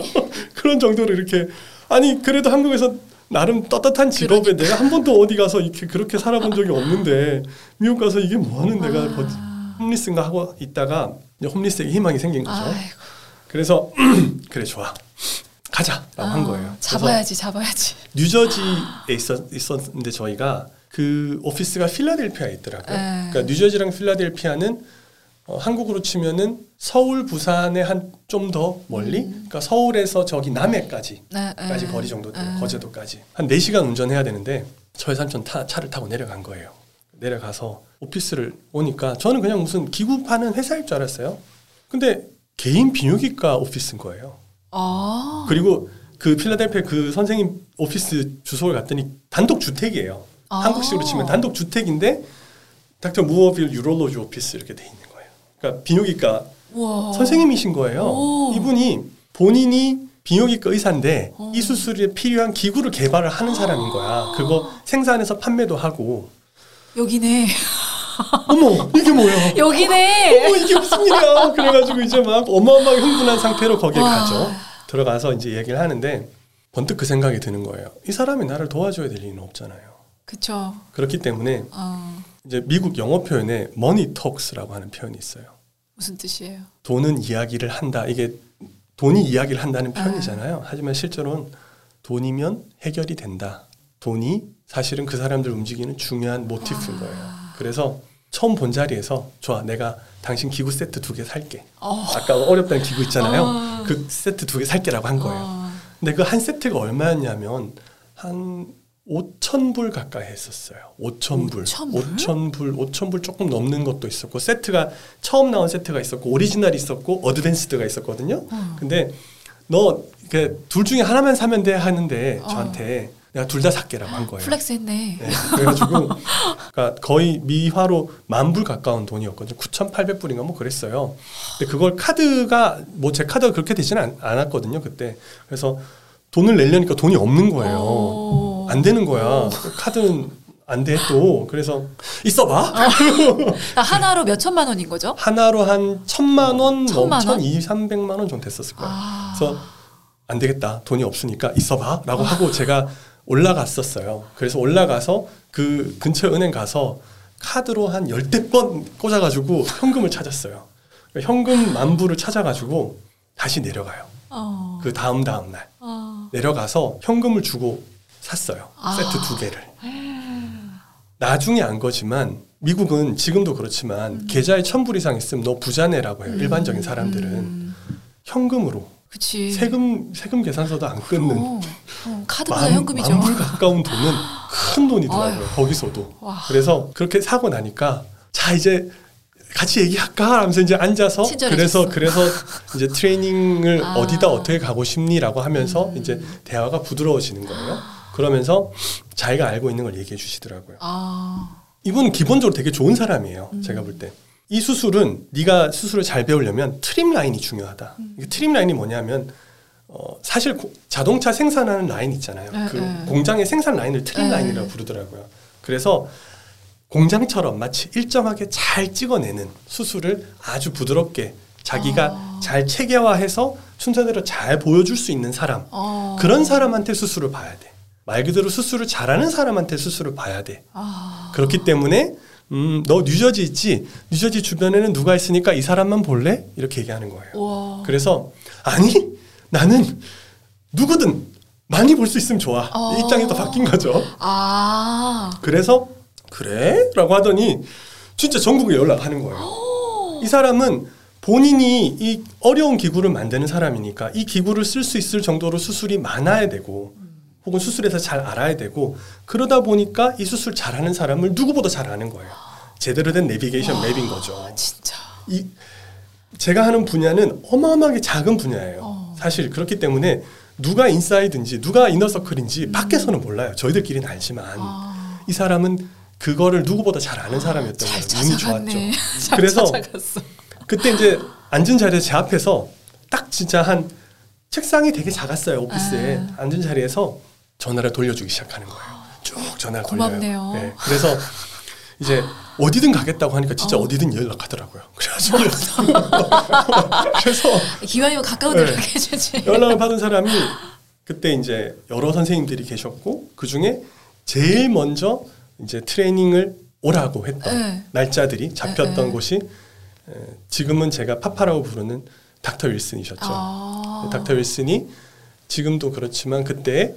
그런 정도로 이렇게 아니 그래도 한국에서 나름 떳떳한 직업에 내가 한 번도 어디 가서 이렇게 그렇게 살아본 적이 없는데 미국 가서 이게 뭐 하는 내가 거지 홈리스인가 하고 있다가 이제 홈리스에게 희망이 생긴 거죠. 아이고. 그래서 그래 좋아 가자라고 한 아, 거예요. 그래서 잡아야지, 잡아야지. 뉴저지에 있었, 있었는데 저희가 그 오피스가 필라델피아에 있더라고요. 에. 그러니까 뉴저지랑 필라델피아는 어, 한국으로 치면은 서울, 부산에 한 좀 더 멀리, 그러니까 서울에서 저기 남해까지 네, 까지 에. 거리 정도 돼요. 에. 거제도까지 한 4시간 운전해야 되는데 저희 삼촌 타, 차를 타고 내려간 거예요. 내려가서 오피스를 오니까 저는 그냥 무슨 기구 파는 회사일 줄 알았어요. 근데 개인 비뇨기과 오피스인 거예요. 아, 그리고 그 필라델피아 그 선생님 오피스 주소를 갔더니 단독 주택이에요. 아. 한국식으로 치면 단독 주택인데 닥터 무어빌 유롤로지 오피스 이렇게 돼 있는. 그러니까 비뇨기과 와. 선생님이신 거예요. 오. 이분이 본인이 비뇨기과 의사인데 어. 이 수술에 필요한 기구를 개발을 하는 사람인 거야. 그거 생산해서 판매도 하고. 여기네. 어머 이게 뭐야? 여기네. 어머 이게 무슨 일이야? 그래가지고 이제 막 어마어마하게 흥분한 상태로 거기에 와. 가죠. 들어가서 이제 얘기를 하는데 번뜩 그 생각이 드는 거예요. 이 사람이 나를 도와줘야 될 리는 없잖아요. 그쵸. 그렇기 때문에 어, 이제 미국 영어 표현에 money talks라고 하는 표현이 있어요. 무슨 뜻이에요? 돈은 이야기를 한다. 이게 돈이 이야기를 한다는 표현이잖아요. 하지만 실제로는 돈이면 해결이 된다. 돈이 사실은 그 사람들 움직이는 중요한 모티프인 거예요. 그래서 처음 본 자리에서 좋아, 내가 당신 기구 세트 두 개 살게. 어. 아까 어렵다는 기구 있잖아요. 어. 그 세트 두 개 살게라고 한 거예요. 어, 근데 그 한 세트가 얼마였냐면 한 5천 불 가까이 했었어요. 5천 불. 5,000 불? 5천 불, 5천 불 조금 넘는 것도 있었고 세트가 처음 나온 세트가 있었고 오리지널이 있었고 어드밴스드가 있었거든요. 어. 근데 너 둘 중에 하나만 사면 돼 하는데 어. 저한테 내가 둘다 살게라고 한 거예요. flex 했네. 네, 그래가지고 그러니까 거의 미화로 만 불 가까운 돈이었거든요. 9,800불인가 뭐 그랬어요. 근데 그걸 카드가 뭐 제 카드가 그렇게 되지는 않, 않았거든요 그때. 그래서 돈을 내려니까 돈이 없는 거예요. 오. 안 되는 거야. 카드는 안 돼 또. 그래서 있어봐. 그러니까 한화로 몇 천만 원인 거죠? 한화로 한 천만 원, 천만 뭐 원? 천, 이, 삼백만 원 정도 됐었을 거예요. 아. 그래서 안 되겠다. 돈이 없으니까 있어 봐. 라고 하고 제가 올라갔었어요. 그래서 올라가서 그 근처 은행 가서 카드로 한 열대 번 꽂아가지고 현금을 찾았어요. 그러니까 현금 만부를 찾아가지고 다시 내려가요. 어. 그 다음 다음 날 어. 내려가서 현금을 주고 샀어요. 아. 세트 두 개를. 나중에 안 거지만 미국은 지금도 그렇지만 계좌에 천불 이상 있으면 너 부자네라고 해요. 일반적인 사람들은 음. 현금으로 그치. 세금 세금 계산서도 안 끊는 어, 어, 카드보다 만, 현금이죠. 만불 가까운 돈은 큰 돈이더라고요. 아유. 거기서도. 와. 그래서 그렇게 사고 나니까 자 이제 같이 얘기할까 하면서 이제 앉아서 친절해졌어. 그래서 그래서 이제 트레이닝을 아. 어디다 어떻게 가고 싶니라고 하면서 음. 이제 대화가 부드러워지는 거예요. 그러면서 자기가 알고 있는 걸 얘기해 주시더라고요. 아. 이분은 기본적으로 되게 좋은 사람이에요. 음. 제가 볼 때. 이 수술은 네가 수술을 잘 배우려면 trim line이 중요하다. 음. trim line이 뭐냐면 어, 사실 고- 자동차 생산하는 라인 있잖아요. 네, 그 네. 공장의 생산 라인을 trim 네. line이라고 부르더라고요. 그래서 공장처럼 마치 일정하게 잘 찍어내는 수술을 아주 부드럽게 자기가 아. 잘 체계화해서 순서대로 잘 보여줄 수 있는 사람 어. 그런 사람한테 수술을 봐야 돼. 말 그대로 수술을 잘하는 사람한테 수술을 봐야 돼. 아. 그렇기 때문에 음, 너 뉴저지 있지? 뉴저지 주변에는 누가 있으니까 이 사람만 볼래? 이렇게 얘기하는 거예요. 와. 그래서 아니 나는 누구든 많이 볼 수 있으면 좋아. 어. 입장이 또 바뀐 거죠. 아. 그래서 그래? 라고 하더니 진짜 전국에 연락하는 거예요. 이 사람은 본인이 이 어려운 기구를 만드는 사람이니까 이 기구를 쓸 수 있을 정도로 수술이 많아야 되고 혹은 수술에서 잘 알아야 되고 그러다 보니까 이 수술 잘하는 사람을 누구보다 잘 아는 거예요. 제대로 된 내비게이션 맵인 거죠. 진짜. 이 제가 하는 분야는 어마어마하게 작은 분야예요. 어. 사실 그렇기 때문에 누가 인사이드인지 누가 이너서클인지 음. 밖에서는 몰라요. 저희들끼리는 알지만 아, 이 사람은 그거를 누구보다 잘 아는 사람이었던 잘 거예요. 운이 좋았죠. 그래서 찾아갔어. 그때 이제 앉은 자리에 제 앞에서 딱 진짜 한 책상이 되게 작았어요 오피스에 아. 앉은 자리에서 전화를 돌려주기 시작하는 거예요. 쭉 전화를 고맙네요. 돌려요. 네, 그래서 이제 어디든 가겠다고 하니까 진짜 어. 어. 디든 연락하더라고요. 그래서 그래서 기왕이면 가까운 데로 네. 해주지. 연락을 받은 사람이 그때 이제 여러 선생님들이 계셨고 그 중에 제일 먼저 이제 트레이닝을 오라고 했던 네. 날짜들이 잡혔던 네, 네. 곳이 에, 지금은 제가 파파라고 부르는 닥터 윌슨이셨죠. 아. 닥터 윌슨이 지금도 그렇지만 그때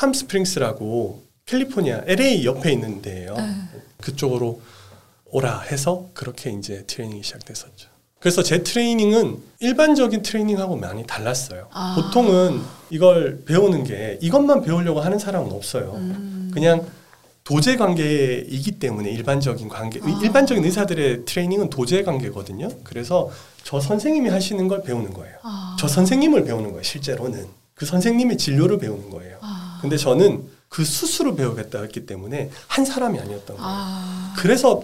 팜스프링스라고 캘리포니아 LA 옆에 있는 데예요. 네. 그쪽으로 오라 해서 그렇게 이제 트레이닝이 시작됐었죠. 그래서 제 트레이닝은 일반적인 트레이닝하고 많이 달랐어요. 아. 보통은 이걸 배우는 게 이것만 배우려고 하는 사람은 없어요. 음. 그냥 도제 관계이기 때문에 일반적인 관계, 아. 일반적인 의사들의 트레이닝은 도제 관계거든요. 그래서 저 선생님이 하시는 걸 배우는 거예요. 아. 저 선생님을 배우는 거예요. 실제로는 그 선생님의 진료를 배우는 거예요. 아. 근데 저는 그 수술을 배우겠다 했기 때문에 한 사람이 아니었던 거예요. 아. 그래서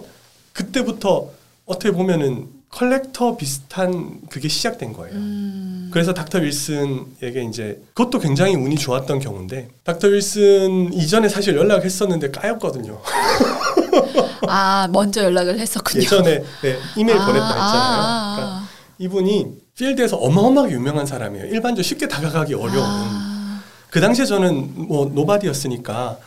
그때부터 어떻게 보면은 collector 비슷한 그게 시작된 거예요. 음. 그래서 닥터 윌슨에게 이제 그것도 굉장히 운이 좋았던 경우인데 닥터 윌슨 이전에 사실 연락했었는데 까였거든요. 아 먼저 연락을 했었군요. 예전에 네, 이메일 아, 보냈다 했잖아요. 아, 그러니까 이분이 필드에서 어마어마하게 유명한 사람이에요. 일반적으로 쉽게 다가가기 어려운. 아. 그 당시에 저는 뭐 노바디였으니까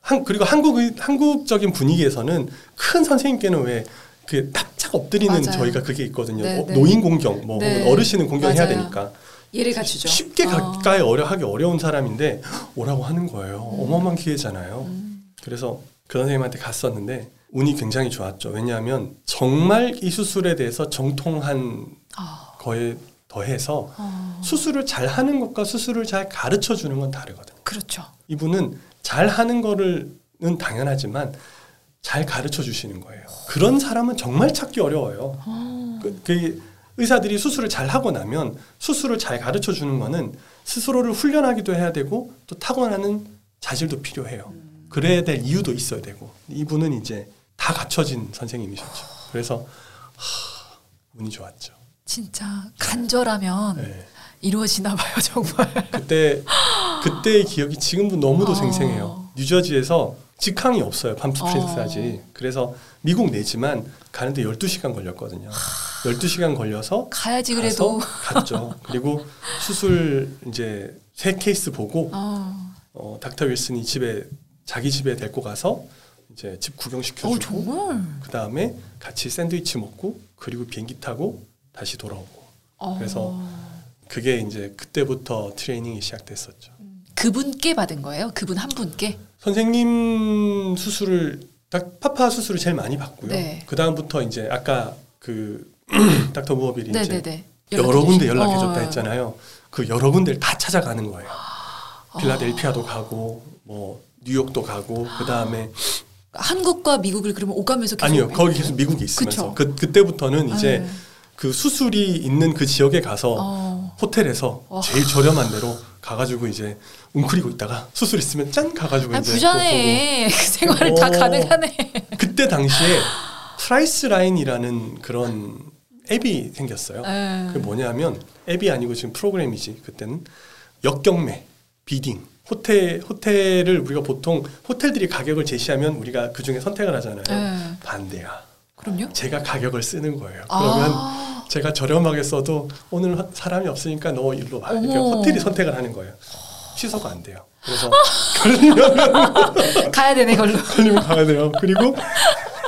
한 그리고 한국 한국적인 분위기에서는 큰 선생님께는 왜그 납작 엎드리는 맞아요. 저희가 그게 있거든요. 네, 어, 네. 노인 공경 뭐 네. 어르신은 공경해야. 되니까 예를 갖추죠. 쉽게 어. 가까이 어려 하기 어려운 사람인데 오라고 하는 거예요. 어마어마한 기회잖아요. 음. 그래서 그 선생님한테 갔었는데 운이 굉장히 좋았죠. 왜냐하면 정말 이 수술에 대해서 정통한 아. 거에 더해서 어. 수술을 잘 하는 것과 수술을 잘 가르쳐 주는 건 다르거든요. 그렇죠. 이분은 잘 하는 거를는 당연하지만 잘 가르쳐 주시는 거예요. 그런 사람은 정말 찾기 어려워요. 어. 그, 그 의사들이 수술을 잘 하고 나면 수술을 잘 가르쳐 주는 거는 스스로를 훈련하기도 해야 되고 또 타고나는 자질도 필요해요. 그래야 될 이유도 있어야 되고 이분은 이제 다 갖춰진 선생님이셨죠. 그래서 하, 운이 좋았죠. 진짜 간절하면 네. 이루어지나 봐요 정말. 그때 그때의 기억이 지금도 너무도 어. 생생해요. 뉴저지에서 직항이 없어요. 팜스프링스까지. 어. 그래서 미국 내지만 가는데 12시간 걸렸거든요. 12시간 걸려서 가야지 그래도. 갔죠. 그리고 수술 이제 세 케이스 보고 어. 어, 닥터 윌슨이 집에 자기 집에 데리고 가서 이제 집 구경시켜 어 주고. 그 다음에 같이 샌드위치 먹고 그리고 비행기 타고 다시 돌아오고 어. 그래서 그게 이제 그때부터 트레이닝이 시작됐었죠. 그분께 받은 거예요? 그분 한 분께? 선생님 수술을 닥- 파파 수술을 제일 많이 받고요. 네. 그 다음부터 이제 아까 그 닥터 무어빌이 이제 네네네. 여러 군데 연락해 연락해줬다 어. 했잖아요. 그 여러 군데를 다 찾아가는 거예요. 아. 필라델피아도 가고 뭐 뉴욕도 가고 그 다음에 한국과 미국을 그러면 오가면서 계속 아니요 거기 계속 미국에 있으면서 그 그때부터는 이제 네. 그 수술이 있는 그 지역에 가서 어. 호텔에서 와. 제일 저렴한 데로 가가지고 이제 웅크리고 있다가 수술 있으면 짠 가가지고 아, 이제 부자네. 그 생활을 다 어. 가능하네. 그거 보고. 그때 당시에 Priceline이라는 그런 앱이 생겼어요. 네. 그게 뭐냐면 앱이 아니고 지금 프로그램이지 그때는 역경매 bidding 호텔 호텔을 우리가 보통 호텔들이 가격을 제시하면 우리가 그 중에 선택을 하잖아요. 네. 반대야. 그럼요? 제가 가격을 쓰는 거예요. 그러면 아. 제가 저렴하게 써도 오늘 하- 사람이 없으니까 너 일로 와. 이렇게. 호텔이 선택을 하는 거예요. 취소가 안 돼요. 그래서 걸리면 가야 되네 걸로. 걸리면 가야 돼요. 그리고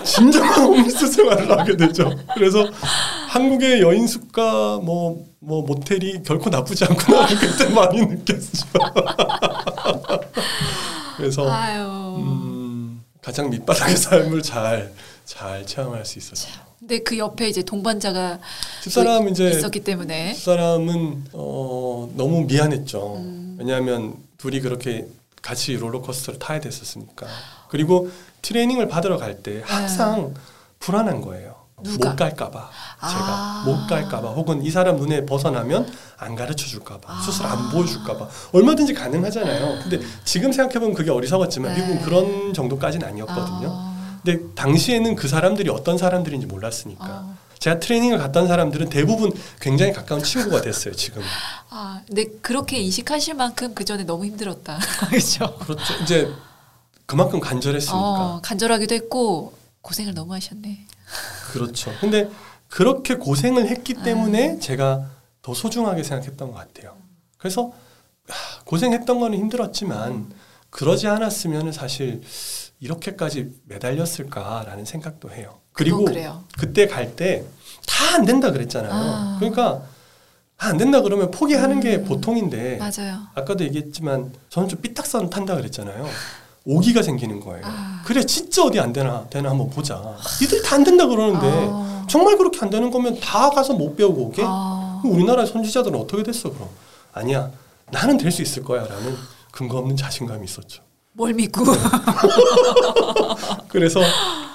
진정한 홈리스 생활을 하게 되죠. 그래서 한국의 여인 수가 뭐, 뭐 모텔이 결코 나쁘지 않구나 그때 많이 느꼈죠. 그래서. 음, 가장 밑바닥의 삶을 잘, 잘 체험할 수 있었죠. 근데 그 옆에 이제 동반자가 집사람 이제 있었기 때문에 집사람은 어, 너무 미안했죠. 음. 왜냐하면 둘이 그렇게 같이 롤러코스터를 타야 됐었으니까. 그리고 트레이닝을 받으러 갈 때 항상 불안한 거예요. 누가? 못 갈까봐 아. 제가 못 갈까봐 혹은 이 사람 눈에 벗어나면 안 가르쳐 줄까봐 아. 수술 안 보여줄까봐 얼마든지 가능하잖아요. 근데 지금 생각해보면 그게 어리석었지만 네. 미국은 그런 정도까지는 아니었거든요. 아. 근데 당시에는 그 사람들이 어떤 사람들인지 몰랐으니까 아. 제가 트레이닝을 갔던 사람들은 대부분 굉장히 가까운 친구가 됐어요 지금. 아, 근데 그렇게 인식하실 만큼 그 전에 너무 힘들었다. 그렇죠. 그렇죠. 이제 그만큼 간절했으니까. 어, 간절하기도 했고 고생을 너무 하셨네. 그렇죠. 근데 그렇게 고생을 했기 아. 때문에 제가 더 소중하게 생각했던 것 같아요. 그래서 하, 고생했던 거는 힘들었지만 그러지 않았으면 사실 이렇게까지 매달렸을까라는 생각도 해요. 그리고. 그때 갈 때 다 안 된다 그랬잖아요. 아. 그러니까 다안 된다 그러면 포기하는 게 음. 보통인데 맞아요. 아까도 얘기했지만 저는 좀 삐딱선 탄다 그랬잖아요. 오기가 생기는 거예요. 아. 그래 진짜 어디 안 되나 되나 한번 보자. 니들 다 안 된다 그러는데 아. 정말 그렇게 안 되는 거면 다 가서 못 배우고 오게? 아. 우리나라 선지자들은 어떻게 됐어 그럼? 아니야 나는 될 수 있을 거야라는 근거 없는 자신감이 있었죠. 뭘 믿고? 그래서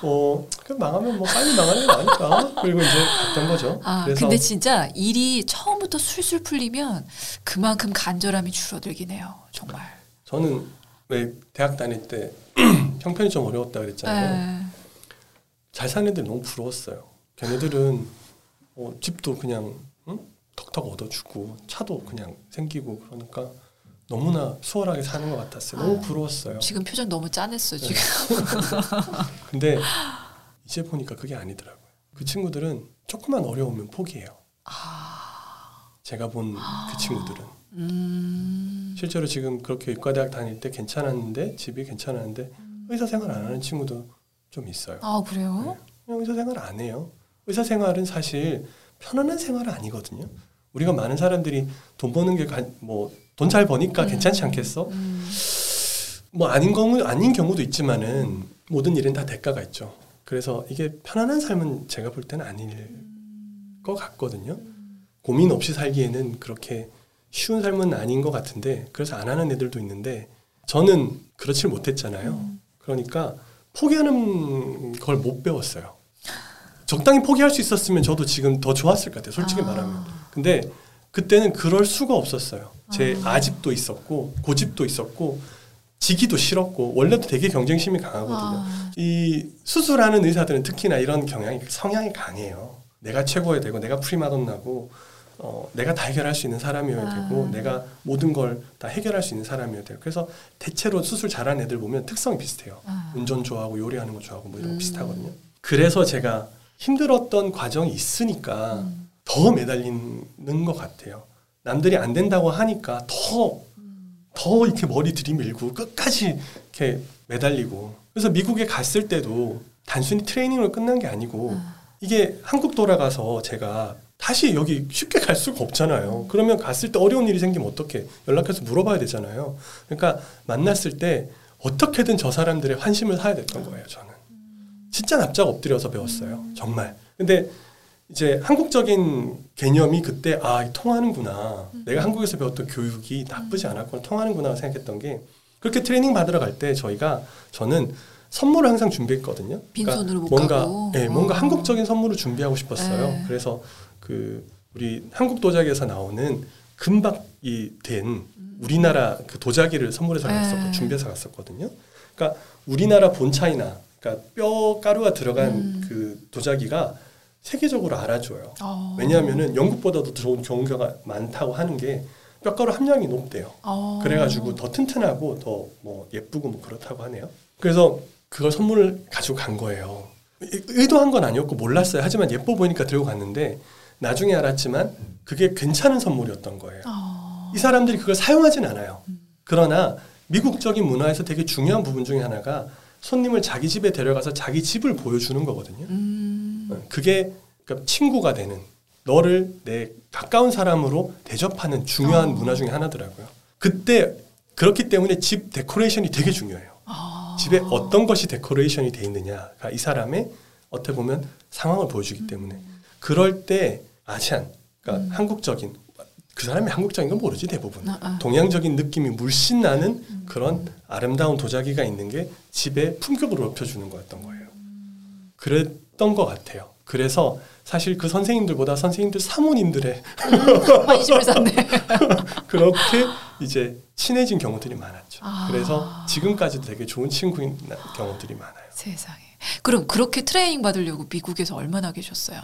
어 그럼 망하면 뭐 빨리 망하는 게 나니까 그리고 이제 갔던 거죠. 아, 근데 진짜 일이 처음부터 술술 풀리면 그만큼 간절함이 줄어들긴 해요. 정말. 저는 왜 대학 다닐 때 형편이 좀 어려웠다 그랬잖아요. 네. 잘 사는 애들 너무 부러웠어요. 걔네들은 어, 집도 그냥 응? 턱턱 얻어주고 차도 그냥 생기고 그러니까 너무나 수월하게 사는 것 같았어요. 너무 아. 부러웠어요. 지금 표정 너무 짠했어 지금. 근데 이제 보니까 그게 아니더라고요. 그 친구들은 조금만 어려우면 포기해요. 아, 제가 본 그 친구들은 음, 실제로 지금 그렇게 의과대학 다닐 때 괜찮았는데 집이 괜찮았는데 의사 생활 안 하는 친구도 좀 있어요. 아 그래요? 네. 그냥 의사 생활 안 해요. 의사 생활은 사실 편안한 생활은 아니거든요. 우리가 많은 사람들이 돈 버는 게 뭐 돈 잘 버니까 음. 괜찮지 않겠어? 음, 뭐 아닌 경우 아닌 경우도 있지만은 모든 일은 다 대가가 있죠. 그래서 이게 편안한 삶은 제가 볼 때는 아닐 것 같거든요. 고민 없이 살기에는 그렇게 쉬운 삶은 아닌 것 같은데 그래서 안 하는 애들도 있는데 저는 그렇지 못했잖아요. 음. 그러니까 포기하는 걸 못 배웠어요. 적당히 포기할 수 있었으면 저도 지금 더 좋았을 것 같아요. 솔직히 아. 말하면. 근데 그때는 그럴 수가 없었어요. 제 아. 아집도 있었고 고집도 있었고 지기도 싫었고 원래도 되게 경쟁심이 강하거든요. 아, 이 수술하는 의사들은 특히나 이런 경향이 성향이 강해요. 내가 최고야 되고 내가 프리마돈나고 어, 내가 다 해결할 수 있는 사람이어야 아. 되고 내가 모든 걸 다 해결할 수 있는 사람이어야 돼요. 그래서 대체로 수술 잘하는 애들 보면 특성이 비슷해요. 아. 운전 좋아하고 요리하는 거 좋아하고 뭐 이런 거 음. 비슷하거든요. 그래서 제가 힘들었던 과정이 있으니까 음, 더 매달리는 것 같아요. 남들이 안 된다고 하니까 더더 이렇게 머리 들이밀고 끝까지 이렇게 매달리고 그래서 미국에 갔을 때도 단순히 트레이닝으로 끝난 게 아니고 아. 이게 한국 돌아가서 제가 다시 여기 쉽게 갈 수가 없잖아요. 그러면 갔을 때 어려운 일이 생기면 어떻게 연락해서 물어봐야 되잖아요. 그러니까 만났을 때 어떻게든 저 사람들의 환심을 사야 됐던 거예요. 저는 진짜 납작 엎드려서 배웠어요. 정말. 근데 이제 한국적인 개념이 그때 아 통하는구나. 내가 한국에서 배웠던 교육이 나쁘지 않았구나. 통하는구나 생각했던 게 그렇게 트레이닝 받으러 갈 때 저희가 저는 선물을 항상 준비했거든요. 빈손으로 못 뭔가. 예, 뭔가 어. 한국적인 선물을 준비하고 싶었어요. 네. 그래서 그 우리 한국 도자기에서 나오는 금박이 된 우리나라 그 도자기를 선물해서 네. 갔었고 준비해서 갔었거든요. 그러니까 우리나라 본차이나 그러니까 뼈 가루가 들어간 음. 그 도자기가 세계적으로 알아줘요. 어. 왜냐하면은 영국보다도 좋은 경우가 많다고 하는 게 뼈가루 함량이 높대요. 어. 그래가지고 더 튼튼하고 더 뭐 예쁘고 뭐 그렇다고 하네요. 그래서 그걸 선물을 가지고 간 거예요. 의- 의도한 건 아니었고 몰랐어요. 하지만 예뻐 보이니까 들고 갔는데 나중에 알았지만 그게 괜찮은 선물이었던 거예요. 어. 이 사람들이 그걸 사용하진 않아요. 그러나 미국적인 문화에서 되게 중요한 부분 중에 하나가 손님을 자기 집에 데려가서 자기 집을 보여주는 거거든요. 음. 어, 그게 그러니까 친구가 되는 너를 내 가까운 사람으로 대접하는 중요한 어. 문화 중에 하나더라고요. 그때 그렇기 때문에 집 데코레이션이 되게 중요해요. 아. 집에 어떤 것이 데코레이션이 돼 있느냐가 이 사람의 어떻게 보면 상황을 보여주기 때문에 그럴 때 아시안 그러니까 음. 한국적인 그 사람이 한국적인 건 모르지 대부분 아, 아. 동양적인 느낌이 물씬 나는 그런 아름다운 도자기가 있는 게 집에 품격을 높여주는 거였던 거예요. 그랬던 것 같아요. 그래서 사실 그 선생님들보다 선생님들 사모님들의 관심을 샀네. 그렇게 이제 친해진 경우들이 많았죠. 아. 그래서 지금까지도 되게 좋은 친구인 경우들이 많아요. 세상에. 그럼 그렇게 트레이닝 받으려고 미국에서 얼마나 계셨어요?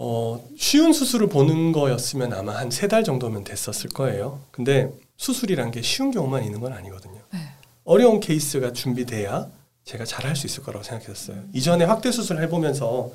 어, 쉬운 수술을 보는 거였으면 아마 한 세 달 정도면 됐었을 거예요. 근데 수술이란 게 쉬운 경우만 있는 건 아니거든요. 네. 어려운 케이스가 준비돼야 제가 잘 할 수 있을 거라고 생각했었어요. 이전에 확대 수술을 해보면서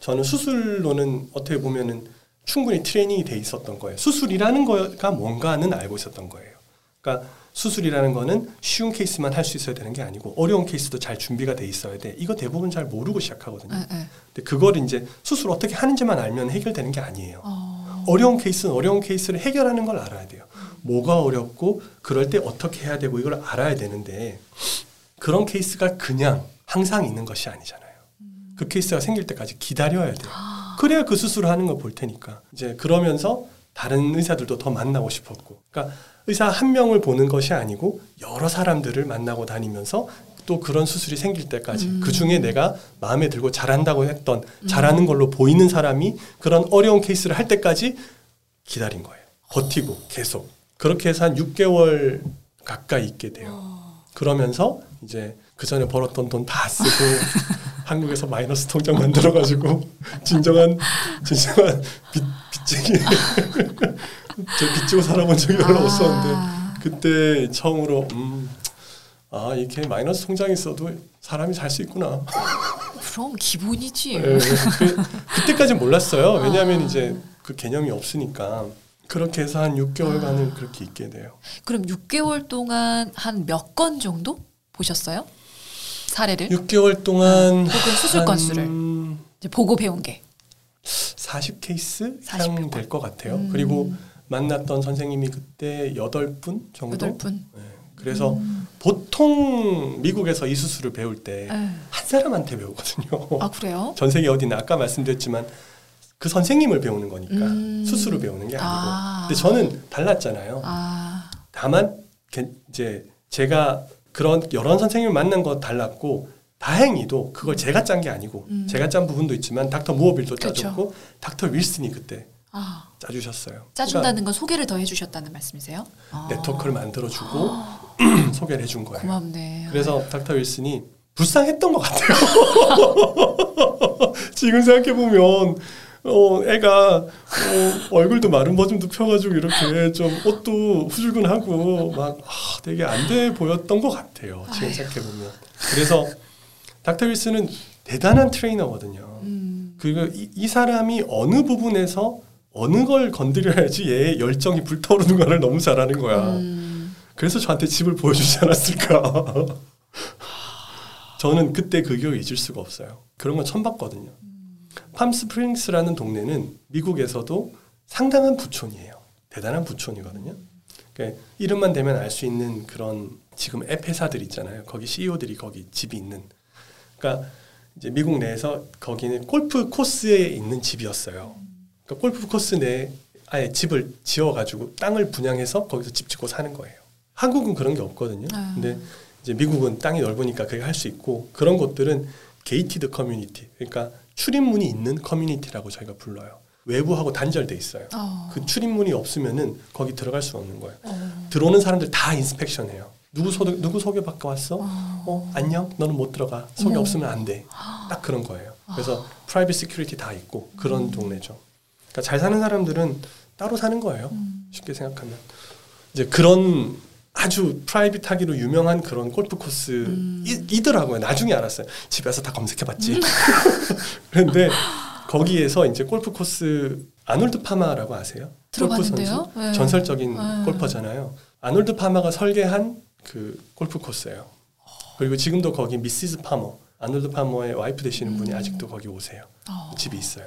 저는 수술로는 어떻게 보면은 충분히 트레이닝이 돼 있었던 거예요. 수술이라는 거가 뭔가는 알고 있었던 거예요. 그러니까 수술이라는 거는 쉬운 케이스만 할 수 있어야 되는 게 아니고 어려운 케이스도 잘 준비가 돼 있어야 돼. 이거 대부분 잘 모르고 시작하거든요. 네, 네. 근데 그걸 이제 수술 어떻게 하는지만 알면 해결되는 게 아니에요. 어. 어려운 케이스는 어려운 케이스를 해결하는 걸 알아야 돼요. 뭐가 어렵고 그럴 때 어떻게 해야 되고 이걸 알아야 되는데 그런 케이스가 그냥 항상 있는 것이 아니잖아요. 그 케이스가 생길 때까지 기다려야 돼요. 그래야 그 수술을 하는 걸 볼 테니까. 이제 그러면서 다른 의사들도 더 만나고 싶었고. 그러니까 의사 한 명을 보는 것이 아니고 여러 사람들을 만나고 다니면서 또 그런 수술이 생길 때까지 그 중에 내가 마음에 들고 잘한다고 했던 잘하는 걸로 보이는 사람이 그런 어려운 케이스를 할 때까지 기다린 거예요. 버티고 계속. 그렇게 해서 한 6개월 가까이 있게 돼요. 그러면서 이제 그 전에 벌었던 돈 다 쓰고 한국에서 마이너스 통장 만들어 가지고 진정한 진정한 빚 빚쟁이 저 빚지고 살아본 적이 별로 아. 없었는데 그때 처음으로 음. 아 이렇게 마이너스 통장이 있어도 사람이 살 수 있구나. 그럼 기본이지. 예, 그, 그때까지 몰랐어요. 왜냐하면 이제 그 개념이 없으니까 그렇게 해서 한 6개월간은 그렇게 있게 돼요. 그럼 6개월 동안 한 몇 건 정도 보셨어요? 사례를 6개월 동안 혹은 수술 건수를. 보고 배운 게. 40 케이스 40 이상 될 것 같아요. 음. 그리고 만났던 선생님이 그때 8분 정도. 여덟 분. 네, 그래서 음. 보통 미국에서 이 수술을 배울 때한 네. 사람한테 배우거든요. 아 그래요? 전 세계 어디나 아까 말씀드렸지만 그 선생님을 배우는 거니까 음. 수술을 배우는 게 아니고. 아. 근데 저는 달랐잖아요. 아 다만 게- 이제 제가 그런 여러 선생님을 만난 거 달랐고 다행히도 그걸 제가 짠 게 아니고 음. 제가 짠 부분도 있지만 닥터 무어빌도 그쵸. 짜줬고 닥터 윌슨이 그때 아, 짜주셨어요. 짜준다는 건 소개를 더 해주셨다는 말씀이세요? 아. 그러니까 네트워크를 만들어주고 소개를 해준 거예요. 고맙네. 그래서 닥터 윌슨이 불쌍했던 것 같아요. 지금 생각해 보면 어, 애가 어, 얼굴도 마른 버즘도 펴가지고 이렇게 좀 옷도 후줄근하고 막 아, 되게 안 돼 보였던 것 같아요. 지금. 생각해 보면. 그래서 닥터 윌슨은 대단한 트레이너거든요. 음, 그리고 이, 이 사람이 어느 부분에서 어느 걸 건드려야지 얘의 열정이 불타오르는 거를 너무 잘하는 거야. 음, 그래서 저한테 집을 보여주지 않았을까. 저는 그때 그 기억을 잊을 수가 없어요. 그런 건 처음 봤거든요. 팜스프링스라는 동네는 미국에서도 상당한 부촌이에요. 대단한 부촌이거든요. 그러니까 이름만 대면 알 수 있는 그런 지금 앱 회사들 있잖아요. 거기 CEO들이 거기 집이 있는. 그러니까 이제 미국 내에서 거기는 골프 코스에 있는 집이었어요. 그러니까 골프 코스 내에 아예 집을 지어가지고 땅을 분양해서 거기서 집 짓고 사는 거예요. 한국은 그런 게 없거든요. 아. 근데 이제 미국은 땅이 넓으니까 그게 할 수 있고 그런 곳들은 gated community, 그러니까 출입문이 있는 커뮤니티라고 저희가 불러요. 외부하고 단절돼 있어요. 어, 그 출입문이 없으면은 거기 들어갈 수 없는 거예요. 어, 들어오는 사람들 다 inspection 해요. 누구 소개 누구 소개 받고 왔어? 어. 어 안녕. 너는 못 들어가. 소개 어머. 없으면 안 돼. 딱 그런 거예요. 그래서 private security 다 있고 그런 동네죠. 그러니까 잘 사는 사람들은 따로 사는 거예요. 음. 쉽게 생각하면 이제 그런 아주 private하기로 유명한 그런 골프 코스 음. 이, 더라고요 나중에 알았어요. 집에서 다 검색해봤지. 그런데 거기에서 이제 골프 코스 아놀드 파마라고 아세요? 골프 들어봤는데요? 선수? 네. 전설적인 네. 골퍼잖아요. 아놀드 파마가 설계한 그 골프 코스예요. 그리고 지금도 거기 Mrs. 파머, 아놀드 파머의 와이프 되시는 분이 음. 아직도 거기 오세요. 어. 집이 있어요.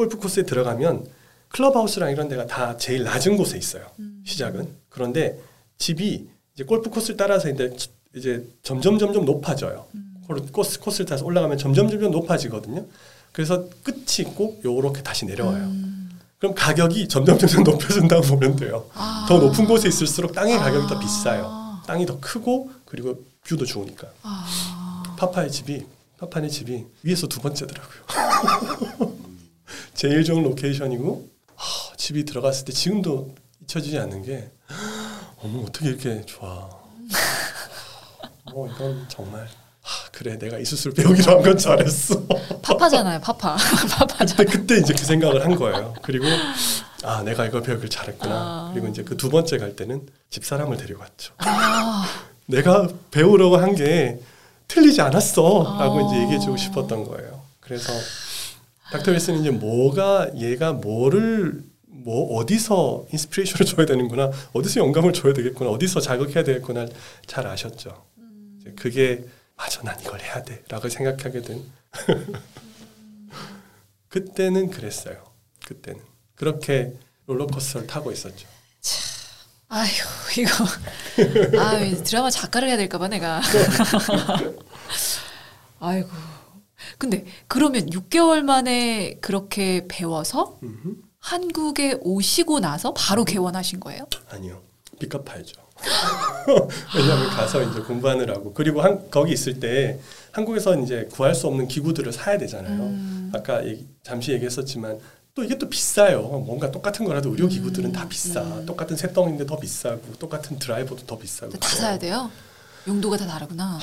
골프 코스에 들어가면 클럽하우스랑 이런 데가 다 제일 낮은 곳에 있어요. 음. 시작은. 그런데 집이 이제 골프 코스를 따라서 이제 이제 점점 점점 높아져요. 음. 코스 코스를 타서 올라가면 점점 점점 높아지거든요. 그래서 끝이 있고 요렇게 다시 내려와요. 음. 그럼 가격이 점점 점점 높여진다고 보면 돼요. 아. 더 높은 곳에 있을수록 땅의 가격이 더 아. 비싸요. 땅이 더 크고 그리고 view도 좋으니까. 아. 파마의 집이 파마의 집이 위에서 두 번째더라고요. 제일 좋은 location이고 하, 집이 들어갔을 때 지금도 잊혀지지 않는 게 어머 어떻게 이렇게 좋아. 뭐 이건 정말 하, 그래 내가 이 수술 배우기로 한 건 잘했어. 파파잖아요, 파파. 파파잖아. 그때 그때 이제 그 생각을 한 거예요. 그리고 아 내가 이걸 배우길 잘했구나. 아. 그리고 이제 그 두 번째 갈 때는 집 사람을 데려갔죠. 아, 내가 배우려고 한 게 틀리지 않았어라고 아. 이제 얘기해주고 싶었던 거예요. 그래서 닥터 윌슨은 이제 뭐가 얘가 뭐를 뭐 어디서 inspiration을 줘야 되는구나, 어디서 영감을 줘야 되겠구나, 어디서 자극해야 되겠구나 잘 아셨죠. 이제 그게 맞아, 난 이걸 해야 돼 라고 생각하게 된 그때는 그랬어요. 그때는 그렇게 롤러코스터를 타고 있었죠. 아휴 이거 아 드라마 작가를 해야 될까봐 내가. 아이고. 근데 그러면 6개월 만에 그렇게 배워서 음흠. 한국에 오시고 나서 바로 개원하신 거예요? 아니요. 빚값 팔죠. 왜냐하면 가서 이제 공부하느라고 그리고 한, 거기 있을 때 한국에서 이제 구할 수 없는 기구들을 사야 되잖아요. 음. 아까 얘기- 잠시 얘기했었지만 또 이게 또 비싸요. 뭔가 똑같은 거라도 의료 기구들은 다 비싸. 음. 똑같은 새덩인데 더 비싸고 똑같은 드라이버도 더 비싸고. 다 사야 돼요? 용도가 다 다르구나.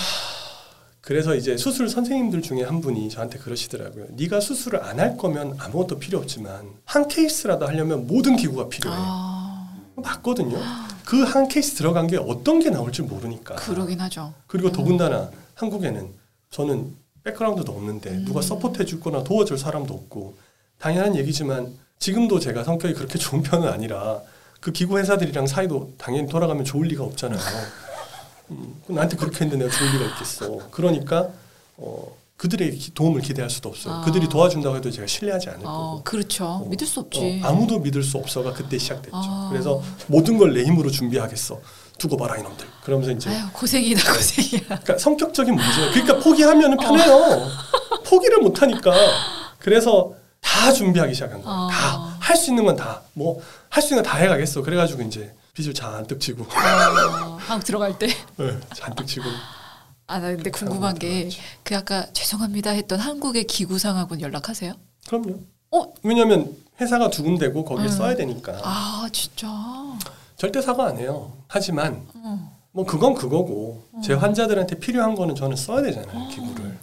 그래서 이제 수술 선생님들 중에 한 분이 저한테 그러시더라고요. 네가 수술을 안 할 거면 아무것도 필요 없지만 한 케이스라도 하려면 모든 기구가 필요해. 아, 맞거든요. 그 한 케이스 들어간 게 어떤 게 나올지 모르니까. 그러긴 하죠. 그리고 더군다나 한국에는 저는 백그라운드도 없는데 음. 누가 서포트해 줄 거나 도와줄 사람도 없고 당연한 얘기지만 지금도 제가 성격이 그렇게 좋은 편은 아니라 그 기구 회사들이랑 사이도 당연히 돌아가면 좋을 리가 없잖아요. 음, 나한테 그렇게 했는데 내가 좋을 리가 있겠어. 그러니까 어, 그들의 기- 도움을 기대할 수도 없어요. 아. 그들이 도와준다고 해도 제가 신뢰하지 않을 어, 거고. 그렇죠. 어, 믿을 수 없지. 어, 아무도 믿을 수 없어가 그때 시작됐죠. 아. 그래서 모든 걸 내 힘으로 준비하겠어. 두고 봐라 이놈들. 그러면서 이제 아유 고생이다 고생이야. 그러니까 성격적인 문제예요. 그러니까 포기하면 편해요. 포기를 못 하니까. 그래서 다 준비하기 시작한 거예요. 어. 다할 수 있는 건 다. 뭐 할 수 있는 거다 해가겠어. 그래가지고 이제 빚을 잔뜩 어, 한국 들어갈 때. 네, 잔뜩 지고. 아, 나 근데 궁금한 게 그 아까 죄송합니다 했던 한국의 기구상하고는 연락하세요? 그럼요. 어? 왜냐하면 회사가 두 군데고 거기에 음. 써야 되니까 아 진짜. 절대 사과 안 해요. 하지만 어. 뭐 그건 그거고 제 환자들한테 필요한 거는 저는 써야 되잖아요. 기구를.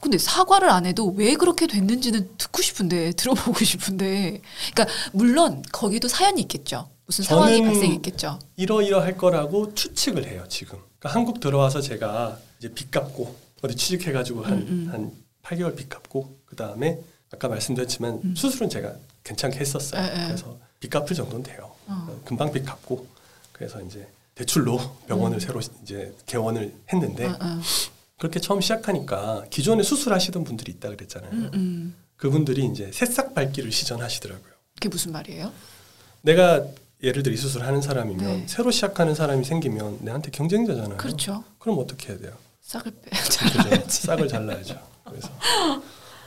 근데 사과를 안 해도 왜 그렇게 됐는지는 듣고 싶은데 들어보고 싶은데. 그러니까 물론 거기도 사연이 있겠죠. 무슨 상황이 저는 발생했겠죠. 이러이러할 거라고 추측을 해요 지금. 그러니까 한국 들어와서 제가 이제 빚 갚고 어디 취직해가지고 한 음, 음. 한 8개월 빚 갚고 그 다음에 아까 말씀드렸지만 음. 수술은 제가 괜찮게 했었어요. 에, 에. 그래서 빚 갚을 정도는 돼요. 어. 금방 빚 갚고 그래서 이제 대출로 병원을 음. 새로 이제 개원을 했는데 어, 어. 그렇게 처음 시작하니까 기존에 수술하시던 분들이 있다 그랬잖아요. 음, 음. 그분들이 이제 새싹 밟기를 시전하시더라고요. 그게 무슨 말이에요? 내가 예를 들어 이 수술을 하는 사람이면 네. 새로 시작하는 사람이 생기면 내한테 경쟁자잖아요. 그렇죠. 그럼 어떻게 해야 돼요? 싹을 빼. 그죠? 싹을 잘라야죠. 그래서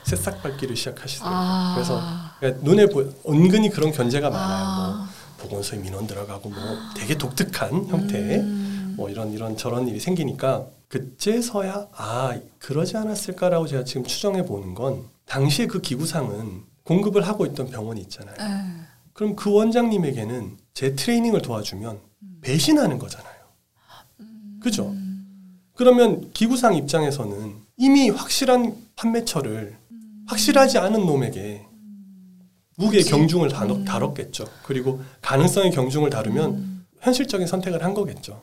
새싹 밟기를 시작하시더라고요. 아. 그래서 그러니까 눈에 보, 은근히 그런 견제가 많아요. 뭐 아. 보건소에 민원 들어가고 뭐 되게 독특한 형태의 음. 뭐 이런 이런 저런 일이 생기니까 그제서야 아 그러지 않았을까라고 제가 지금 추정해 보는 건 당시에 그 기구상은 공급을 하고 있던 병원이 있잖아요. 에. 그럼 그 원장님에게는 제 트레이닝을 도와주면 배신하는 거잖아요. 그죠? 그러면 기구상 입장에서는 이미 확실한 판매처를 확실하지 않은 놈에게 그치. 경중을 다뤘, 음. 다뤘 겠죠. 그리고 가능성의 경중을 다루면 음. 현실적인 선택을 한 거겠죠.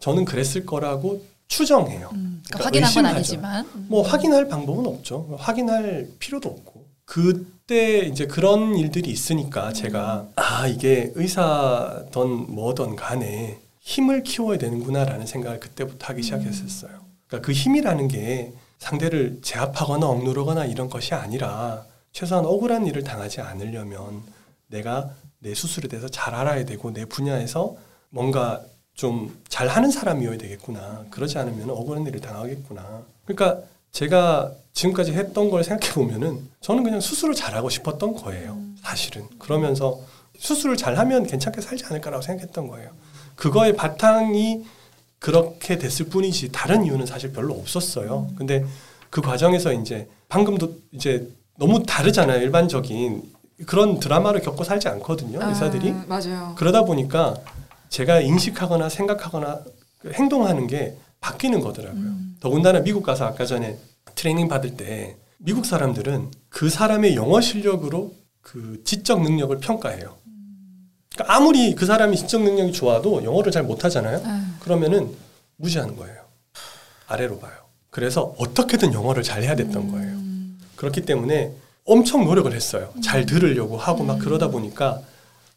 저는 그랬을 거라고 추정해요. 음. 그러니까 확인한 건 의심하죠. 아니지만. 음. 뭐 확인할 방법은 없죠. 확인할 필요도 없고. 그때 이제 그런 일들이 있으니까 제가 아 이게 의사던 뭐던 간에 힘을 키워야 되는구나라는 생각을 그때부터 하기 시작했었어요. 그러니까 그 힘이라는 게 상대를 제압하거나 억누르거나 이런 것이 아니라 최소한 억울한 일을 당하지 않으려면 내가 내 수술에 대해서 잘 알아야 되고 내 분야에서 뭔가 좀 잘하는 사람이어야 되겠구나. 그러지 않으면 억울한 일을 당하겠구나. 그러니까 제가 지금까지 했던 걸 생각해 보면은 저는 그냥 수술을 잘하고 싶었던 거예요. 사실은 그러면서 수술을 잘하면 괜찮게 살지 않을까라고 생각했던 거예요. 그거의 바탕이 그렇게 됐을 뿐이지 다른 이유는 사실 별로 없었어요. 근데 그 과정에서 이제 방금도 이제 너무 다르잖아요. 일반적인 그런 드라마를 겪고 살지 않거든요. 의사들이. 아, 맞아요. 그러다 보니까 제가 인식하거나 생각하거나 그 행동하는 게 바뀌는 거더라고요. 음. 더군다나 미국 가서 아까 전에 트레이닝 받을 때 미국 사람들은 그 사람의 영어 실력으로 그 지적 능력을 평가해요. 그러니까 아무리 그 사람이 지적 능력이 좋아도 영어를 잘 못하잖아요. 아, 그러면은 무시하는 거예요. 아래로 봐요. 그래서 어떻게든 영어를 잘 해야 됐던 거예요. 음. 그렇기 때문에 엄청 노력을 했어요. 잘 들으려고 하고 막 그러다 보니까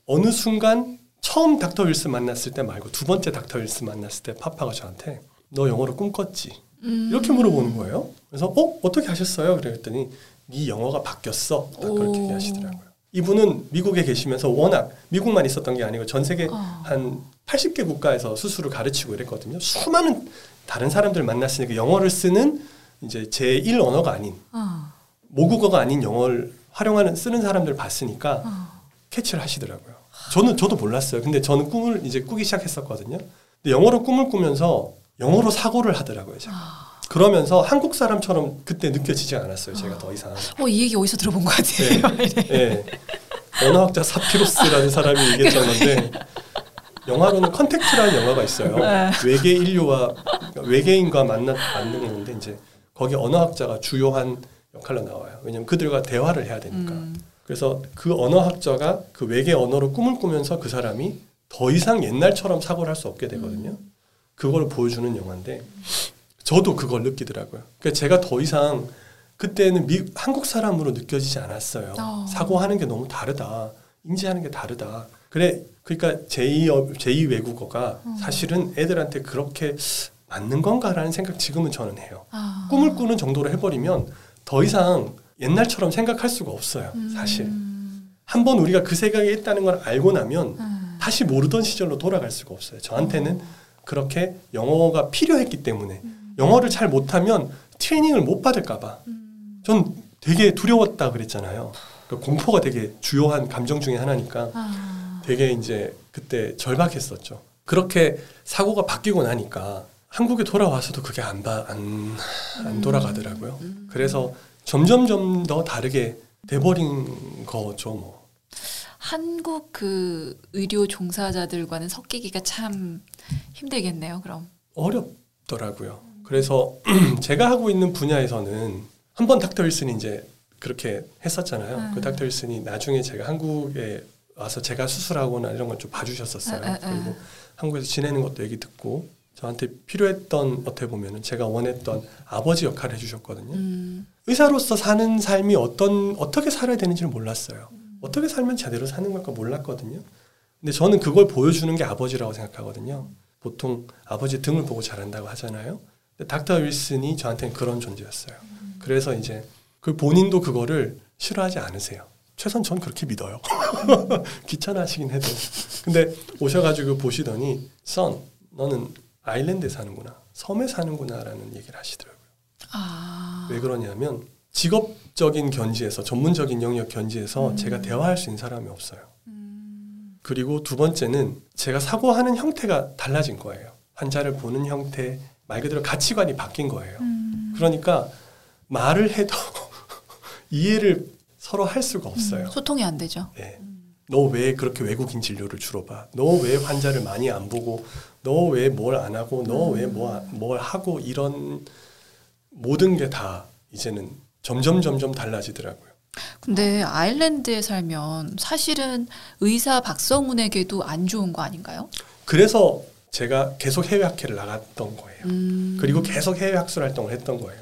어느 순간 처음 닥터 윌스 만났을 때 말고 두 번째 닥터 윌스 만났을 때 파파가 저한테 너 영어를 꿈꿨지? 음. 이렇게 물어보는 거예요. 그래서 어 어떻게 하셨어요? 그랬더니 네 영어가 바뀌었어. 딱 그렇게 오. 얘기하시더라고요. 이분은 미국에 계시면서 워낙 미국만 있었던 게 아니고 전 세계 어. 한 80개 국가에서 수술을 가르치고 이랬거든요. 수많은 다른 사람들 만났으니까 영어를 쓰는 이제 제1 언어가 아닌 아, 모국어가 아닌 영어를 활용하는 쓰는 사람들을 봤으니까 아. 캐치를 하시더라고요. 저는 저도 몰랐어요. 근데 저는 꿈을 이제 꾸기 시작했었거든요. 근데 영어로 꿈을 꾸면서 영어로 사고를 하더라고요. 제가. 아. 그러면서 한국 사람처럼 그때 느껴지지 않았어요. 제가 더 이상. 어, 이 얘기 어디서 들어본 것 같아요. 예. 언어학자 사피로스라는 사람이 얘기했던 건데 영화로는 컨택트라는 영화가 있어요. 네. 외계 인류와 외계인과 만나 만나는 건데 이제 거기 언어학자가 주요한 역할로 나와요. 왜냐면 그들과 대화를 해야 되니까. 음. 그래서 그 언어학자가 그 외계 언어로 꿈을 꾸면서 그 사람이 더 이상 옛날처럼 사고를 할 수 없게 되거든요. 그걸 보여주는 영화인데 저도 그걸 느끼더라고요. 그러니까 제가 더 이상 그때는 미, 한국 사람으로 느껴지지 않았어요. 어. 사고하는 게 너무 다르다. 인지하는 게 다르다. 그래 그러니까 제2 어, 제2 외국어가 사실은 애들한테 그렇게 맞는 건가라는 생각 지금은 저는 해요. 아. 꿈을 꾸는 정도로 해버리면 더 이상 옛날처럼 생각할 수가 없어요. 사실 음. 한번 우리가 그 생각이 있다는 걸 알고 나면 음. 다시 모르던 시절로 돌아갈 수가 없어요. 저한테는 그렇게 영어가 필요했기 때문에 영어를 잘 못하면 트레이닝을 못 받을까봐 음. 전 되게 두려웠다 그랬잖아요. 그 공포가 되게 주요한 감정 중에 하나니까 아. 되게 이제 그때 절박했었죠. 그렇게 사고가 바뀌고 나니까 한국에 돌아와서도 그게 안, 바, 안, 안 돌아가더라고요. 그래서 점점점 더 다르게 돼버린 거죠, 뭐. 한국 그 의료 종사자들과는 섞이기가 참 힘들겠네요. 그럼. 어렵더라고요. 그래서 제가 하고 있는 분야에서는 한 번 닥터 윌슨이 이제 그렇게 했었잖아요. 음. 그 닥터 윌슨이 나중에 제가 한국에 와서 제가 수술하거나 이런 걸 좀 봐주셨었어요. 아, 아, 아. 그리고 한국에서 지내는 것도 얘기 듣고 저한테 필요했던 어떻게 보면은 제가 원했던 아버지 역할을 해주셨거든요. 음. 의사로서 사는 삶이 어떤 어떻게 살아야 되는지를 몰랐어요. 어떻게 살면 제대로 사는 걸까 몰랐거든요. 근데 저는 그걸 보여주는 게 아버지라고 생각하거든요. 보통 아버지 등을 보고 자란다고 하잖아요. 근데 닥터 윌슨이 저한테는 그런 존재였어요. 그래서 이제 그 본인도 그거를 싫어하지 않으세요. 최선 전 그렇게 믿어요. 귀찮아하시긴 해도. 근데 오셔가지고 보시더니 선 너는 아일랜드에 사는구나. 섬에 사는구나라는 얘기를 하시더라고요. 아. 왜 그러냐면 직업적인 견지에서 전문적인 영역 견지에서 음. 제가 대화할 수 있는 사람이 없어요. 음. 그리고 두 번째는 제가 사고하는 형태가 달라진 거예요. 환자를 보는 형태, 말 그대로 가치관이 바뀐 거예요. 음. 그러니까 말을 해도 이해를 서로 할 수가 없어요. 소통이 안 되죠. 네. 너 왜 그렇게 외국인 진료를 주로 봐? 너 왜 환자를 많이 안 보고? 너 왜 뭘 안 하고? 너 왜뭘 하고? 이런 모든 게 다 이제는 점점 점점 달라지더라고요. 근데 아일랜드에 살면 사실은 의사 박성훈에게도 안 좋은 거 아닌가요? 그래서 제가 계속 해외 학회를 나갔던 거예요. 음. 그리고 계속 해외 학술 활동을 했던 거예요.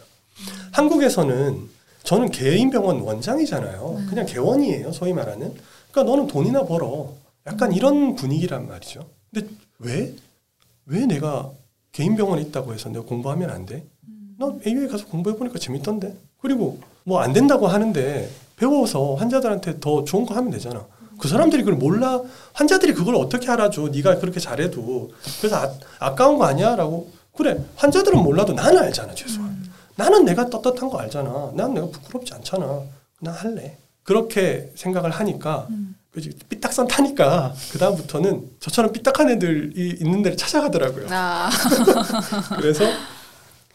한국에서는 저는 개인 병원 원장이잖아요. 음. 그냥 개원이에요. 소위 말하는. 그러니까 너는 돈이나 벌어. 약간 이런 분위기란 말이죠. 근데 왜? 왜 내가 개인 병원에 있다고 해서 내가 공부하면 안 돼? 나 AU에 가서 공부해 보니까 재밌던데. 그리고 뭐 안 된다고 하는데 배워서 환자들한테 더 좋은 거 하면 되잖아. 그 사람들이 그걸 몰라. 환자들이 그걸 어떻게 알아줘? 네가 그렇게 잘해도. 그래서 아, 아까운 거 아니야라고. 그래. 환자들은 몰라도 나는 알잖아, 최소한. 나는 내가 떳떳한 거 알잖아. 난 내가 부끄럽지 않잖아. 난 할래. 그렇게 생각을 하니까 음. 그지 삐딱선 타니까 그 다음부터는 저처럼 삐딱한 애들이 있는 데를 찾아가더라고요. 아, 그래서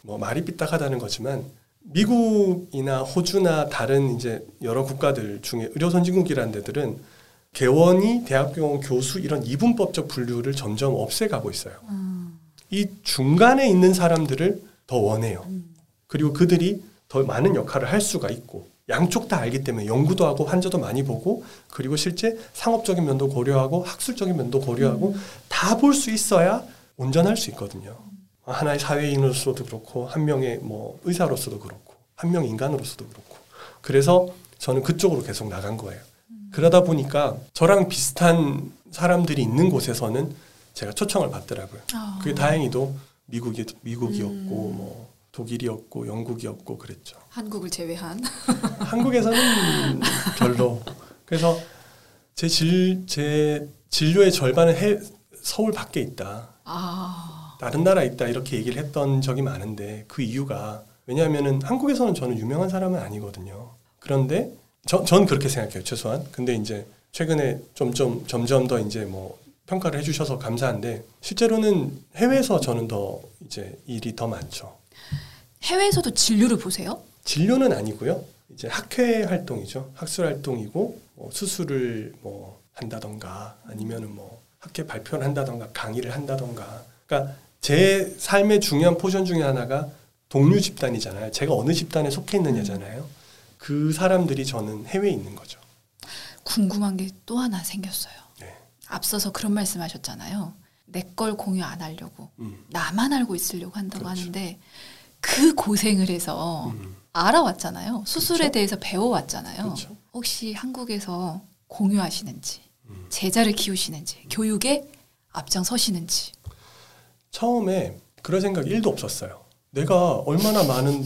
뭐 말이 삐딱하다는 거지만 미국이나 호주나 다른 이제 여러 국가들 중에 의료 선진국이라는 데들은 개원이 대학병원 교수 이런 이분법적 분류를 점점 없애가고 있어요. 음, 이 중간에 있는 사람들을 더 원해요. 음. 그리고 그들이 더 많은 역할을 할 수가 있고 양쪽 다 알기 때문에 연구도 하고 환자도 많이 보고 그리고 실제 상업적인 면도 고려하고 학술적인 면도 고려하고 다볼 수 있어야 온전할 수 있거든요. 하나의 사회인으로서도 그렇고 한 명의 뭐 의사로서도 그렇고 한 명의 인간으로서도 그렇고 그래서 저는 그쪽으로 계속 나간 거예요. 그러다 보니까 저랑 비슷한 사람들이 있는 곳에서는 제가 초청을 받더라고요. 아. 그게 다행히도 미국이 미국이었고 음. 뭐 독일이었고 영국이었고 그랬죠. 한국을 제외한. 한국에서는 별로. 그래서 제 질 제 진료의 절반은 해, 서울 밖에 있다. 아, 다른 나라에 있다 이렇게 얘기를 했던 적이 많은데 그 이유가 왜냐하면은 한국에서는 저는 유명한 사람은 아니거든요. 그런데 저, 전 그렇게 생각해요 최소한. 근데 이제 최근에 점점 점점 더 이제 뭐 평가를 해주셔서 감사한데 실제로는 해외에서 저는 더 이제 일이 더 많죠. 해외에서도 진료를 보세요? 진료는 아니고요. 이제 학회 활동이죠. 학술 활동이고 뭐 수술을 뭐 한다던가 아니면은 뭐 학회 발표를 한다던가 강의를 한다던가. 그러니까 제 삶의 중요한 포션 중에 하나가 동료 집단이잖아요. 제가 어느 집단에 속해 있느냐잖아요. 그 사람들이 저는 해외에 있는 거죠. 궁금한 게 또 하나 생겼어요. 네. 앞서서 그런 말씀하셨잖아요. 내 걸 공유 안 하려고 음. 나만 알고 있으려고 한다고 그렇죠. 하는데 그 고생을 해서 음. 알아왔잖아요. 수술에 그렇죠. 대해서 배워왔잖아요. 그렇죠. 혹시 한국에서 공유하시는지 음. 제자를 키우시는지 교육에 앞장서시는지 처음에 그런 생각 1도 없었어요. 내가 얼마나 많은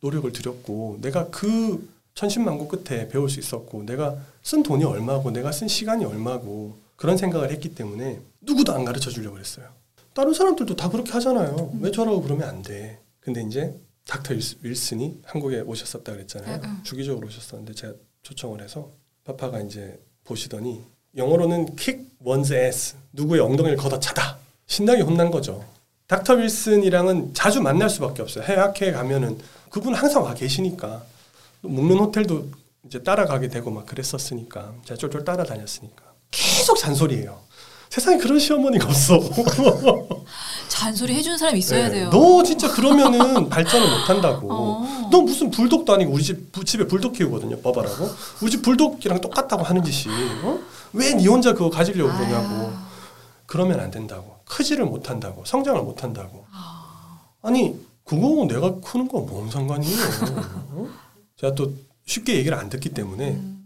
노력을 들였고 내가 그 천신만고 끝에 배울 수 있었고 내가 쓴 돈이 얼마고 내가 쓴 시간이 얼마고 그런 생각을 했기 때문에 누구도 안 가르쳐 주려고 그랬어요. 다른 사람들도 다 그렇게 하잖아요. 왜 저라고 그러면 안 돼. 근데 이제 닥터 윌슨이 한국에 오셨었다 그랬잖아요. 주기적으로 오셨었는데 제가 초청을 해서 파파가 이제 보시더니 영어로는 kick one's ass 누구의 엉덩이를 걷어차다 신나게 혼난 거죠. 닥터 윌슨이랑은 자주 만날 수밖에 없어요. 해외 학회에 가면은 그분 항상 와 계시니까 묵는 호텔도 이제 따라가게 되고 막 그랬었으니까 제가 쫄쫄 따라다녔으니까 계속 잔소리해요. 세상에 그런 시어머니가 없어. 잔소리 해주는 사람이 있어야 네. 돼요. 너 진짜 그러면은 발전을 못 한다고. 어. 너 무슨 불독도 아니고 우리 집 부- 집에 불독 키우거든요. 봐봐라고. 우리 집 불독이랑 똑같다고 하는 짓이. 어? 왜네 혼자 그거 가지려고 그러냐고. 아, 그러면 안 된다고. 크지를 못한다고. 성장을 못한다고. 아, 아니 그거 내가 크는 거 뭔 상관이에요. 어? 제가 또 쉽게 얘기를 안 듣기 때문에 음,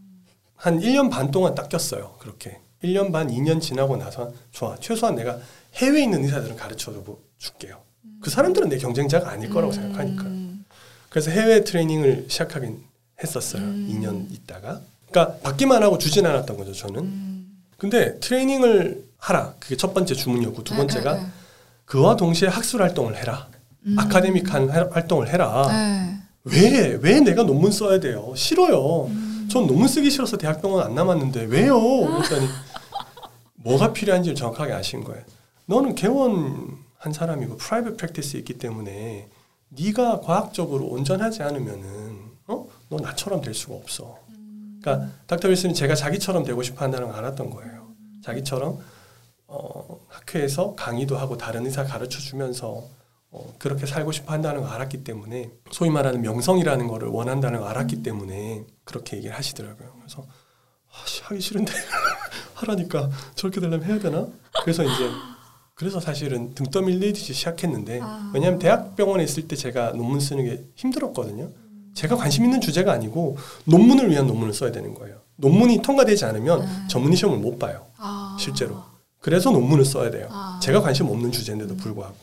한 1년 반 동안 닦였어요. 그렇게. 1년 반, 2년 지나고 나서 좋아. 최소한 내가 해외에 있는 의사들은 가르쳐 줄게요. 그 사람들은 내 경쟁자가 아닐 거라고 생각하니까. 음, 그래서 해외 트레이닝을 시작하긴 했었어요. 음. 2년 있다가. 그러니까 받기만 하고 주진 않았던 거죠, 저는. 음. 근데 트레이닝을 하라. 그게 첫 번째 주문이었고 두 번째가 네, 네, 그와 동시에 학술 활동을 해라. 음. academic한 할- 활동을 해라. 네. 왜? 왜 내가 논문 써야 돼요? 싫어요. 음. 전 논문 쓰기 싫어서 대학 병원 안 남았는데 왜요? 그랬더니 뭐가 필요한지를 정확하게 아신 거예요. 너는 개원 한 사람이고 private practice 있기 때문에 네가 과학적으로 온전하지 않으면은 어? 너 나처럼 될 수가 없어. 그러니까 닥터 윌슨이 제가 자기처럼 되고 싶어 한다는 걸 알았던 거예요. 자기처럼 어, 학회에서 강의도 하고 다른 의사 가르쳐 주면서 어, 그렇게 살고 싶어 한다는 걸 알았기 때문에 소위 말하는 명성이라는 거를 원한다는 걸 알았기 때문에 그렇게 얘기를 하시더라고요. 그래서 아, 씨, 하기 싫은데 하라니까 저렇게 되려면 해야 되나? 그래서 이제 그래서 사실은 등 떠밀리듯이 시작했는데 아. 왜냐하면 대학병원에 있을 때 제가 논문 쓰는 게 힘들었거든요. 제가 관심 있는 주제가 아니고 논문을 위한 논문을 써야 되는 거예요. 논문이 통과되지 않으면 아. 전문의 시험을 못 봐요. 아. 실제로. 그래서 논문을 써야 돼요. 아. 제가 관심 없는 주제인데도 불구하고.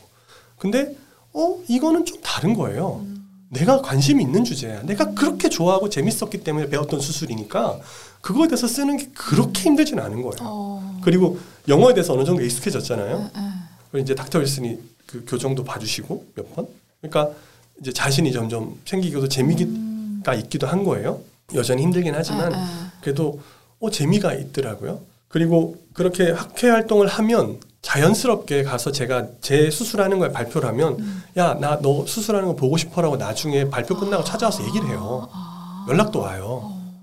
근데 어 이거는 좀 다른 거예요. 음. 내가 관심이 있는 주제야. 내가 그렇게 좋아하고 재밌었기 때문에 배웠던 수술이니까 그거에 대해서 쓰는 게 그렇게 힘들지는 않은 거예요. 어. 그리고 영어에 대해서 어느 정도 익숙해졌잖아요. 네, 네. 그리고 이제 닥터 윌슨이 그 교정도 봐주시고 몇 번. 그러니까 이제 자신이 점점 생기기도 재미가 음. 있기도 한 거예요. 여전히 힘들긴 하지만 네, 네. 그래도 어, 재미가 있더라고요. 그리고 그렇게 학회 활동을 하면 자연스럽게 가서 제가 제 수술하는 걸 발표를 하면 음. 야나 너 수술하는 거 보고 싶어라고 나중에 발표 끝나고 찾아와서 얘기를 해요. 아. 연락도 와요. 어.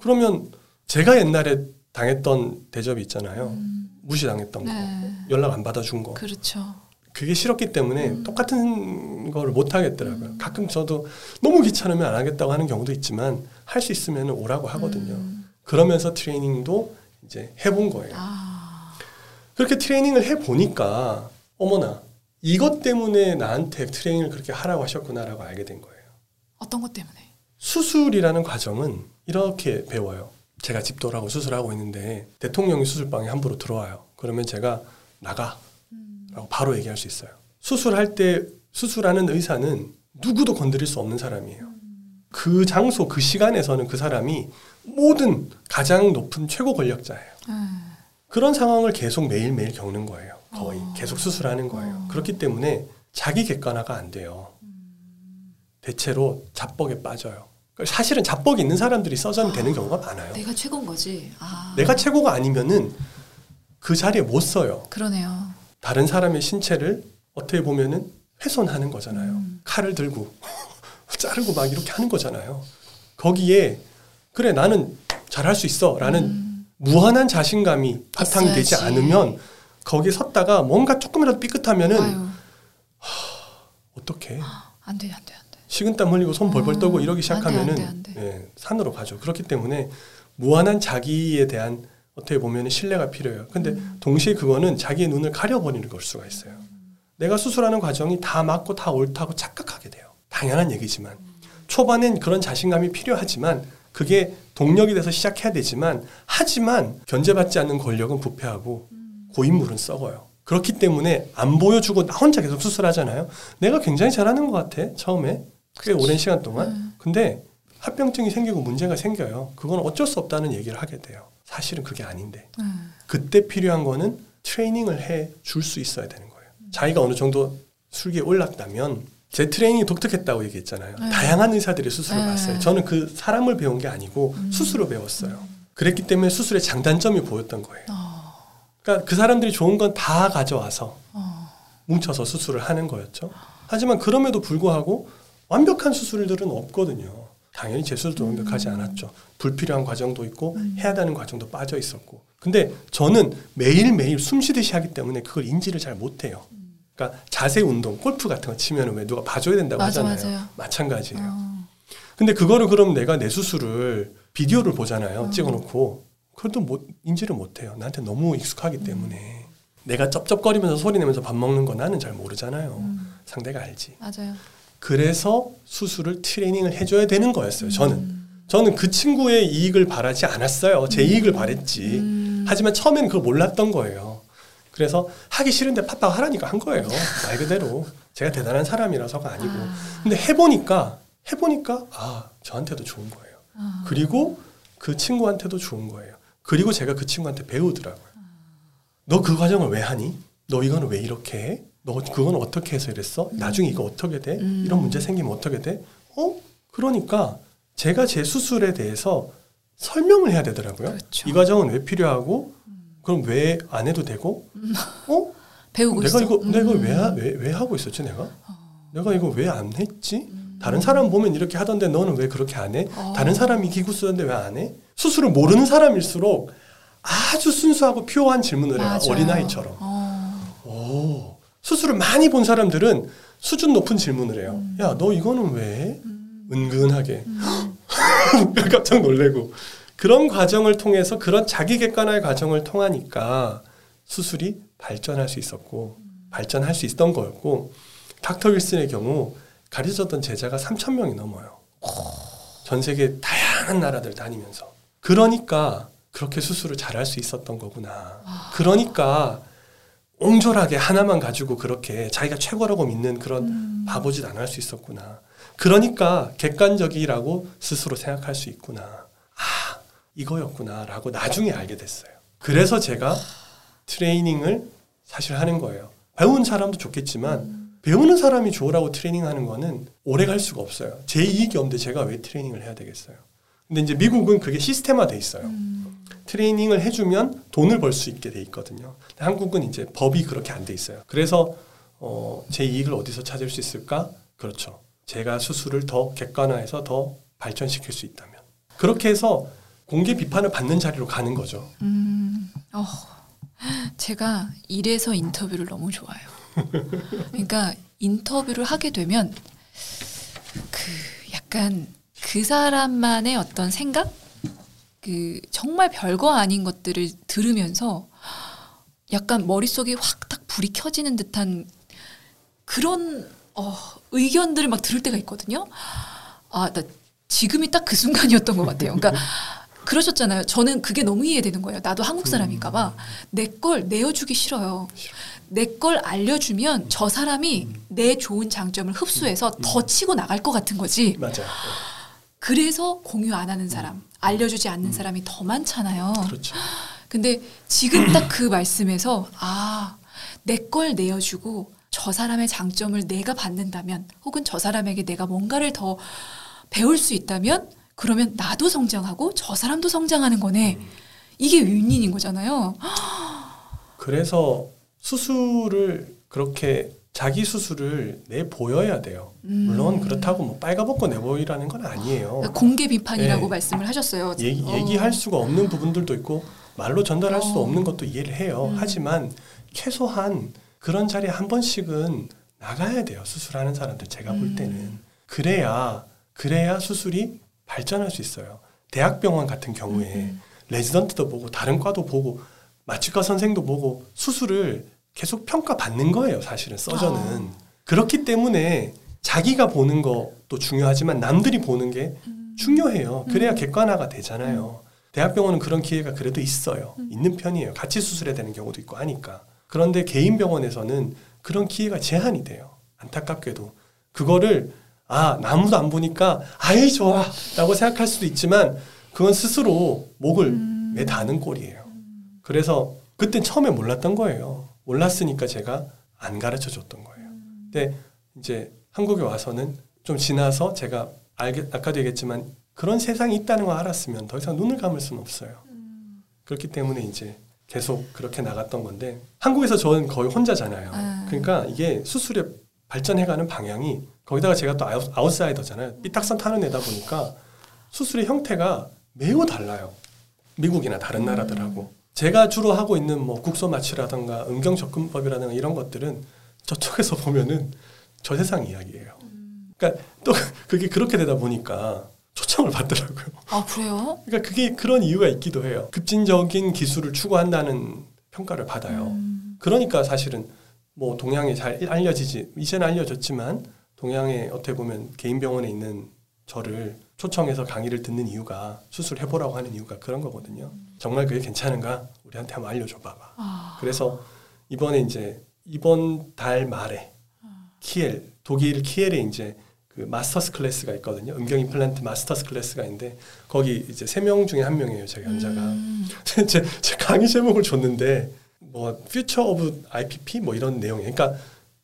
그러면 제가 옛날에 당했던 대접이 있잖아요. 음. 무시당했던 거. 네. 연락 안 받아준 거. 그렇죠. 그게 싫었기 때문에 음. 똑같은 거를 못 하겠더라고요. 음. 가끔 저도 너무 귀찮으면 안 하겠다고 하는 경우도 있지만 할 수 있으면 오라고 하거든요. 음. 그러면서 트레이닝도 이제 해본 거예요. 아. 그렇게 트레이닝을 해 보니까 어머나 이것 때문에 나한테 트레이닝을 그렇게 하라고 하셨구나라고 알게 된 거예요. 어떤 것 때문에? 수술이라는 과정은 이렇게 배워요. 제가 집도라고 수술하고 있는데 대통령이 수술방에 함부로 들어와요. 그러면 제가 나가 음. 라고 바로 얘기할 수 있어요. 수술할 때 수술하는 의사는 누구도 건드릴 수 없는 사람이에요. 그 장소, 그 시간에서는 그 사람이 모든 가장 높은 최고 권력자예요. 음. 그런 상황을 계속 매일매일 겪는 거예요. 거의 어. 계속 수술하는 거예요. 어. 그렇기 때문에 자기 객관화가 안 돼요. 대체로 자뻑에 빠져요. 그러니까 사실은 자뻑이 있는 사람들이 서전이 되는 경우가 많아요. 내가 최고인 거지. 아. 내가 최고가 아니면은 그 자리에 못 서요. 그러네요. 다른 사람의 신체를 어떻게 보면은 훼손하는 거잖아요. 음. 칼을 들고 자르고 막 이렇게 하는 거잖아요. 거기에 그래 나는 잘할 수 있어라는 음. 무한한 자신감이 바탕되지. 않으면 거기 섰다가 뭔가 조금이라도 삐끗하면은 아유. 어떻게 안 돼, 안 돼, 안 돼. 식은땀 흘리고 손 벌벌 어, 떨고 이러기 안 돼, 시작하면은 안 돼, 안 돼. 예, 산으로 가죠. 그렇기 때문에 무한한 자기에 대한 어떻게 보면 신뢰가 필요해요. 근데 음. 동시에 그거는 자기의 눈을 가려버리는 걸 수가 있어요. 내가 수술하는 과정이 다 맞고 다 옳다고 착각하게 돼요. 당연한 얘기지만 초반엔 그런 자신감이 필요하지만 그게 동력이 돼서 시작해야 되지만 하지만 견제받지 않는 권력은 부패하고 고인물은 썩어요. 그렇기 때문에 안 보여주고 나 혼자 계속 수술하잖아요. 내가 굉장히 잘하는 것 같아 처음에 꽤 오랜 시간 동안. 음. 근데 합병증이 생기고 문제가 생겨요. 그건 어쩔 수 없다는 얘기를 하게 돼요. 사실은 그게 아닌데 음. 그때 필요한 거는 트레이닝을 해 줄 수 있어야 되는 거예요. 자기가 어느 정도 술기에 올랐다면 제 트레이닝이 독특했다고 얘기했잖아요. 네. 다양한 의사들이 수술을 네. 봤어요. 저는 그 사람을 배운 게 아니고 음. 수술을 배웠어요. 그랬기 때문에 수술의 장단점이 보였던 거예요. 어. 그러니까 그 사람들이 좋은 건 다 가져와서 어. 뭉쳐서 수술을 하는 거였죠. 하지만 그럼에도 불구하고 완벽한 수술들은 없거든요. 당연히 제 수술도 완벽하지 않았죠. 불필요한 과정도 있고 음. 해야 되는 과정도 빠져 있었고. 근데 저는 매일매일 숨 쉬듯이 하기 때문에 그걸 인지를 잘 못해요. 그러니까 자세 운동, 골프 같은 거 치면 왜 누가 봐줘야 된다고 맞아, 하잖아요. 맞아요. 마찬가지예요. 어. 근데 그거를 그럼 내가 내 수술을 비디오를 보잖아요. 음. 찍어놓고 그것도 못, 인지를 못해요. 나한테 너무 익숙하기 때문에 내가 쩝쩝거리면서 소리 내면서 밥 먹는 거 나는 잘 모르잖아요. 음. 상대가 알지. 맞아요. 그래서 수술을 트레이닝을 해줘야 되는 거였어요. 저는 음. 저는 그 친구의 이익을 바라지 않았어요. 제 이익을 바랬지. 음. 하지만 처음에는 그걸 몰랐던 거예요. 그래서 하기 싫은데 팍팍 하라니까 한 거예요. 말 그대로 제가 대단한 사람이라서가 아니고. 아. 근데 해보니까 해보니까 아 저한테도 좋은 거예요. 아. 그리고 그 친구한테도 좋은 거예요. 그리고 제가 그 친구한테 배우더라고요. 너 그 과정을 왜 하니? 너 이거는 왜 이렇게 해? 너 그건 어떻게 해서 이랬어? 나중에 이거 어떻게 돼? 음. 이런 문제 생기면 어떻게 돼? 어? 그러니까 제가 제 수술에 대해서 설명을 해야 되더라고요. 그렇죠. 이 과정은 왜 필요하고 그럼 왜 안 해도 되고? 어? 배우고 내가 있어. 이거 내가 음. 왜, 하- 왜, 왜 하고 있었지 내가? 어. 내가 이거 왜 안 했지? 음. 다른 사람 보면 이렇게 하던데 너는 왜 그렇게 안 해? 어. 다른 사람이 기구 쓰는데 왜 안 해? 수술을 모르는 사람일수록 아주 순수하고 퓨어한 질문을 해요. 어린아이처럼. 어. 오. 수술을 많이 본 사람들은 수준 높은 질문을 해요. 음. 야, 너 이거는 왜? 음. 은근하게. 음. 깜짝 놀래고. 그런 과정을 통해서 그런 자기 객관화의 과정을 통하니까 수술이 발전할 수 있었고 발전할 수 있던 거였고 닥터 윌슨의 경우 가르쳐줬던 제자가 3천 명이 넘어요. 전 세계 다양한 나라들 다니면서 그러니까 그렇게 수술을 잘할 수 있었던 거구나. 그러니까 옹졸하게 하나만 가지고 그렇게 자기가 최고라고 믿는 그런 음. 바보짓 안 할 수 있었구나. 그러니까 객관적이라고 스스로 생각할 수 있구나. 아, 이거였구나라고 나중에 알게 됐어요. 그래서 제가 트레이닝을 사실 하는 거예요. 배운 사람도 좋겠지만 배우는 사람이 좋으라고 트레이닝 하는 거는 오래 갈 수가 없어요. 제 이익이 없는데 제가 왜 트레이닝을 해야 되겠어요. 근데 이제 미국은 그게 시스템화돼 있어요. 음. 트레이닝을 해주면 돈을 벌 수 있게 돼 있거든요. 한국은 이제 법이 그렇게 안 돼 있어요. 그래서 어, 제 이익을 어디서 찾을 수 있을까? 그렇죠. 제가 수술을 더 객관화해서 더 발전시킬 수 있다면 그렇게 해서 공개 비판을 받는 자리로 가는 거죠. 음, 어, 제가 이래서 인터뷰를 너무 좋아해요. 그러니까 인터뷰를 하게 되면 그 약간 그 사람만의 어떤 생각, 그 정말 별거 아닌 것들을 들으면서 약간 머릿속에 확딱 불이 켜지는 듯한 그런 어, 의견들을 막 들을 때가 있거든요. 아, 나 지금이 딱 그 순간이었던 것 같아요. 그러니까 그러셨잖아요. 저는 그게 너무 이해되는 거예요. 나도 한국 사람인가 봐. 내 걸 내어주기 싫어요. 내 걸 알려주면 저 사람이 내 좋은 장점을 흡수해서 더 치고 나갈 것 같은 거지. 맞아요. 그래서 공유 안 하는 사람, 알려주지 않는 사람이 더 많잖아요. 그렇죠. 근데 지금 딱 그 말씀에서 아, 내 걸 내어주고 저 사람의 장점을 내가 받는다면 혹은 저 사람에게 내가 뭔가를 더 배울 수 있다면 그러면 나도 성장하고 저 사람도 성장하는 거네. 이게 윈윈인 거잖아요. 그래서 수술을 그렇게 자기 수술을 내 보여야 돼요. 음. 물론 그렇다고 뭐 빨가벗고 내 보이라는 건 아니에요. 그러니까 공개 비판이라고 네. 말씀을 하셨어요. 얘기, 어. 얘기할 수가 없는 부분들도 있고 말로 전달할 수도 어. 없는 것도 이해를 해요. 음. 하지만 최소한 그런 자리에 한 번씩은 나가야 돼요. 수술하는 사람들 제가 볼 음. 때는 그래야 그래야 수술이 발전할 수 있어요. 대학병원 같은 경우에 음. 레지던트도 보고 다른 과도 보고 마취과 선생도 보고 수술을 계속 평가받는 거예요. 사실은 서전은 아. 그렇기 때문에 자기가 보는 것도 중요하지만 남들이 보는 게 음. 중요해요. 그래야 음. 객관화가 되잖아요. 대학병원은 그런 기회가 그래도 있어요. 음. 있는 편이에요. 같이 수술해야 되는 경우도 있고 하니까. 그런데 개인 병원에서는 그런 기회가 제한이 돼요. 안타깝게도. 그거를 아, 아무도 안 보니까 아이 좋아 라고 생각할 수도 있지만 그건 스스로 목을 음. 매다는 꼴이에요. 그래서 그땐 처음에 몰랐던 거예요. 몰랐으니까 제가 안 가르쳐 줬던 거예요. 근데 이제 한국에 와서는 좀 지나서 제가 알게, 아까도 얘기했지만 그런 세상이 있다는 걸 알았으면 더 이상 눈을 감을 수는 없어요. 그렇기 때문에 이제 계속 그렇게 나갔던 건데 한국에서 저는 거의 혼자잖아요. 아. 그러니까 이게 수술에 발전해가는 방향이 거기다가 제가 또 아웃, 아웃사이더잖아요. 삐딱선 타는 애다 보니까 수술의 형태가 매우 달라요. 미국이나 다른 나라들하고. 제가 주로 하고 있는 뭐 국소 마취라든가 음경 접근법이라든가 이런 것들은 저쪽에서 보면은 저 세상 이야기예요. 그러니까 또 그게 그렇게 되다 보니까 초청을 받더라고요. 아 그래요? 그러니까 그게 그런 이유가 있기도 해요. 급진적인 기술을 추구한다는 평가를 받아요. 음. 그러니까 사실은 뭐 동양에 잘 알려지지 이제는 알려졌지만 동양에 어떻게 보면 개인 병원에 있는 저를 초청해서 강의를 듣는 이유가 수술해 보라고 하는 이유가 그런 거거든요. 정말 그게 괜찮은가 우리한테 한번 알려줘 봐봐. 아, 그래서 이번에 이제 이번 달 말에 키엘 독일 키엘에 이제 그 masters class가 있거든요. 음경 임플란트 masters class가 있는데 거기 이제 세 명 중에 한 명이에요. 제 연자가. 음. 제, 제 강의 제목을 줬는데 뭐 future of IPP 뭐 이런 내용이에요. 그러니까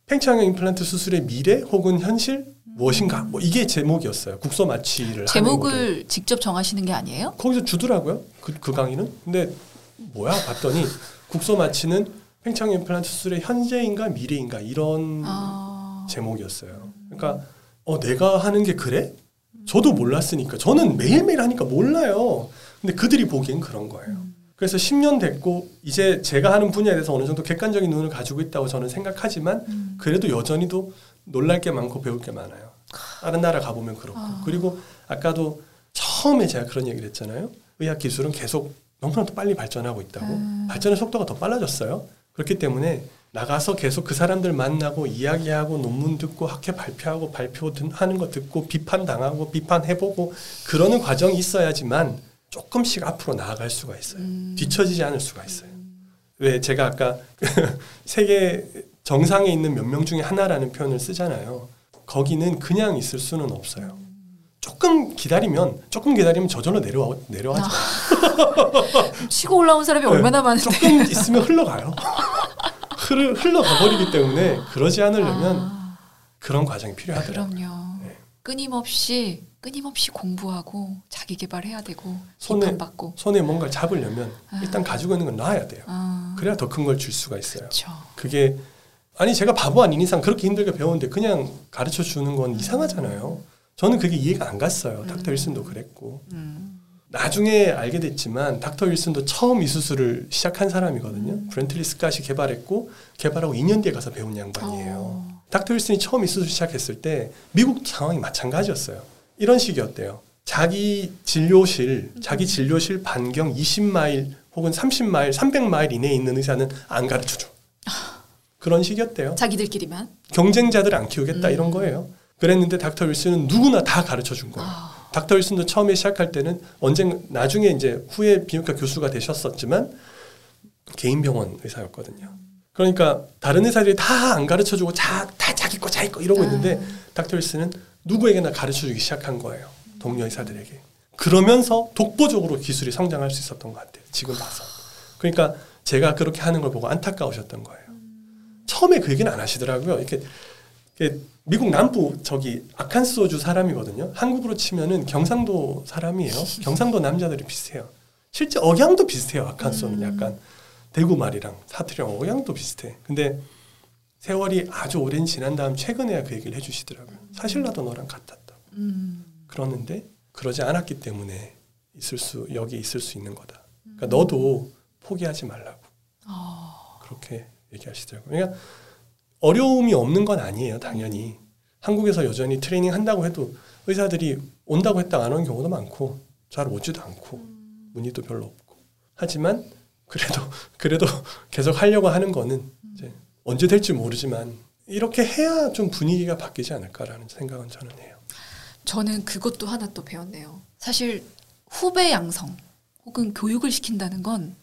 팽창형 임플란트 수술의 미래 혹은 현실 무엇인가 뭐 이게 제목이었어요. 국소 마취를. 제목을 직접 정하시는 게 아니에요? 거기서 주더라고요. 그, 그 강의는. 근데 뭐야 봤더니 국소 마취는 팽창형 임플란트 수술의 현재인가 미래인가 이런 아, 제목이었어요. 그러니까 어 내가 하는 게 그래? 저도 몰랐으니까 저는 매일매일 하니까 몰라요. 근데 그들이 보기엔 그런 거예요. 그래서 10년 됐고 이제 제가 하는 분야에 대해서 어느 정도 객관적인 눈을 가지고 있다고 저는 생각하지만 음. 그래도 여전히도 놀랄 게 많고 배울 게 많아요. 다른 나라 가보면 그렇고 아. 그리고 아까도 처음에 제가 그런 얘기를 했잖아요. 의학 기술은 계속 너무나도 빨리 발전하고 있다고 음. 발전의 속도가 더 빨라졌어요. 그렇기 때문에 나가서 계속 그 사람들 만나고 이야기하고 논문 듣고 학회 발표하고 발표 하는 거 듣고 비판 당하고 비판해보고 그러는 과정이 있어야지만 조금씩 앞으로 나아갈 수가 있어요. 음. 뒤처지지 않을 수가 있어요. 왜 제가 아까 세계 정상에 있는 몇 명 중에 하나라는 표현을 쓰잖아요. 거기는 그냥 있을 수는 없어요. 조금 기다리면 조금 기다리면 저절로 내려와 내려와죠. 치고 올라온 사람이 얼마나 많은데. 조금 있으면 흘러가요. 흘러 흘러가 버리기 때문에 그러지 않으려면 아, 그런 과정이 필요하더라고요. 그럼요. 네. 끊임없이 끊임없이 공부하고 자기 개발해야 되고 손에- 비판받고. 손에 뭔가 잡으려면 아. 일단 가지고 있는 건 놔야 돼요. 아, 그래야 더 큰 걸 줄 수가 있어요. 그렇죠. 그게 아니 제가 바보 아닌 이상 그렇게 힘들게 배웠는데 그냥 가르쳐 주는 건 이상하잖아요. 저는 그게 이해가 안 갔어요. 닥터 윌슨도 그랬고 음. 나중에 알게 됐지만 닥터 윌슨도 처음 이 수술을 시작한 사람이거든요. 브렌틀리 스캇이 개발했고 개발하고 2년 뒤에 가서 배운 양반이에요. 어. 닥터 윌슨이 처음 이 수술 시작했을 때 미국 상황이 마찬가지였어요. 이런 식이었대요. 자기 진료실, 자기 진료실 반경 20마일 혹은 30마일, 300마일 이내에 있는 의사는 안 가르쳐 줘. 그런 식이었대요. 자기들끼리만. 경쟁자들 안 키우겠다 음. 이런 거예요. 그랬는데 닥터 윌슨은 누구나 다 가르쳐 준 거예요. 아, 닥터 윌슨도 처음에 시작할 때는 언젠 나중에 이제 후에 비뇨기과 교수가 되셨었지만 개인 병원 의사였거든요. 그러니까 다른 의사들이 다 안 가르쳐 주고 자, 다 자기 거 자기 거 이러고 있는데 닥터 윌슨은 누구에게나 가르쳐 주기 시작한 거예요. 동료 의사들에게. 그러면서 독보적으로 기술이 성장할 수 있었던 것 같아요. 지금 봐서. 그러니까 제가 그렇게 하는 걸 보고 안타까우셨던 거예요. 처음에 그 얘기는 안 하시더라고요. 이렇게, 이렇게 미국 남부 저기 아칸소주 사람이거든요. 한국으로 치면은 경상도 사람이에요. 경상도 남자들이 비슷해요. 실제 억양도 비슷해요. 아칸소는 약간 대구 말이랑 사투리랑 억양도 비슷해. 근데 세월이 아주 오랜 지난 다음 최근에야 그 얘기를 해주시더라고요. 사실 나도 너랑 같았다. 음. 그러는데 그러지 않았기 때문에 있을 수 여기 있을 수 있는 거다. 그러니까 너도 포기하지 말라고 어. 그렇게 얘기하시더라고요. 그러니까 어려움이 없는 건 아니에요, 당연히. 한국에서 여전히 트레이닝 한다고 해도 의사들이 온다고 했다가 안 오는 경우도 많고 잘 오지도 않고 문의도 별로 없고 하지만 그래도 그래도 계속 하려고 하는 거는 이제 언제 될지 모르지만 이렇게 해야 좀 분위기가 바뀌지 않을까라는 생각은 저는 해요. 저는 그것도 하나 또 배웠네요. 사실 후배 양성 혹은 교육을 시킨다는 건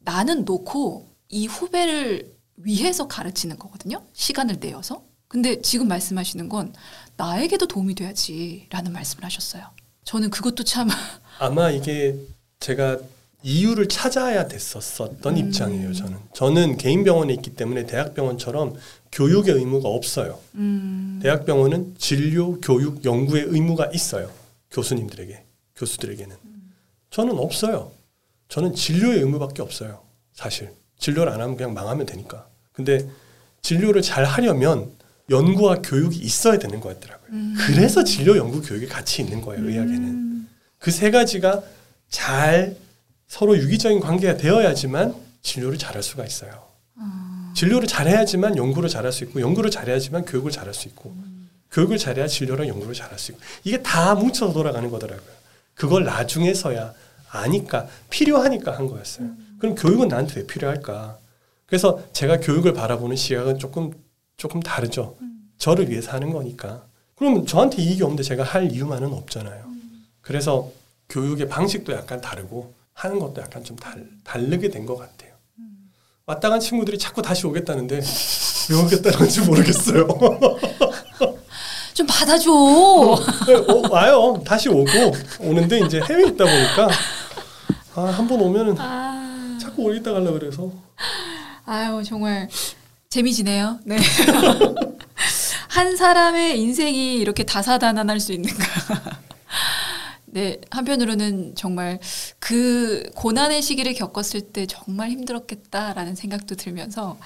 나는 놓고 이 후배를 위해서 가르치는 거거든요. 시간을 내어서. 근데 지금 말씀하시는 건 나에게도 도움이 돼야지라는 말씀을 하셨어요. 저는 그것도 참 아마 이게 제가 이유를 찾아야 됐었었던 음. 입장이에요. 저는 저는 개인 병원에 있기 때문에 대학 병원처럼 교육의 의무가 없어요. 음, 대학 병원은 진료, 교육, 연구의 의무가 있어요. 교수님들에게, 교수들에게는. 저는 없어요. 저는 진료의 의무밖에 없어요. 사실. 진료를 안 하면 그냥 망하면 되니까. 근데 진료를 잘 하려면 연구와 교육이 있어야 되는 거였더라고요. 음. 그래서 진료, 연구, 교육이 같이 있는 거예요. 의학에는. 음, 그세 가지가 잘 서로 유기적인 관계가 되어야지만 진료를 잘할 수가 있어요. 아, 진료를 잘해야지만 연구를 잘할 수 있고 연구를 잘해야지만 교육을 잘할 수 있고 교육을 잘해야 진료랑 연구를 잘할 수 있고 이게 다 뭉쳐서 돌아가는 거더라고요. 그걸 나중에서야 아니까 필요하니까 한 거였어요. 그럼 교육은 나한테 왜 필요할까? 그래서 제가 교육을 바라보는 시각은 조금 조금 다르죠. 저를 위해서 하는 거니까. 그러면 저한테 이익이 없는데 제가 할 이유만은 없잖아요. 그래서 교육의 방식도 약간 다르고 하는 것도 약간 좀 달, 다르게 된 것 같아요. 왔다 간 친구들이 자꾸 다시 오겠다는데 왜 오겠다는 건지 모르겠어요. 좀 받아줘. 네, 어, 와요. 다시 오고 오는데 이제 해외에 있다 보니까 아, 한 번 오면은 아, 자꾸 오겠다 갈라 그래서 아유 정말 재미지네요. 네. 한 사람의 인생이 이렇게 다사다난할 수 있는가. 네, 한편으로는 정말 그 고난의 시기를 겪었을 때 정말 힘들었겠다라는 생각도 들면서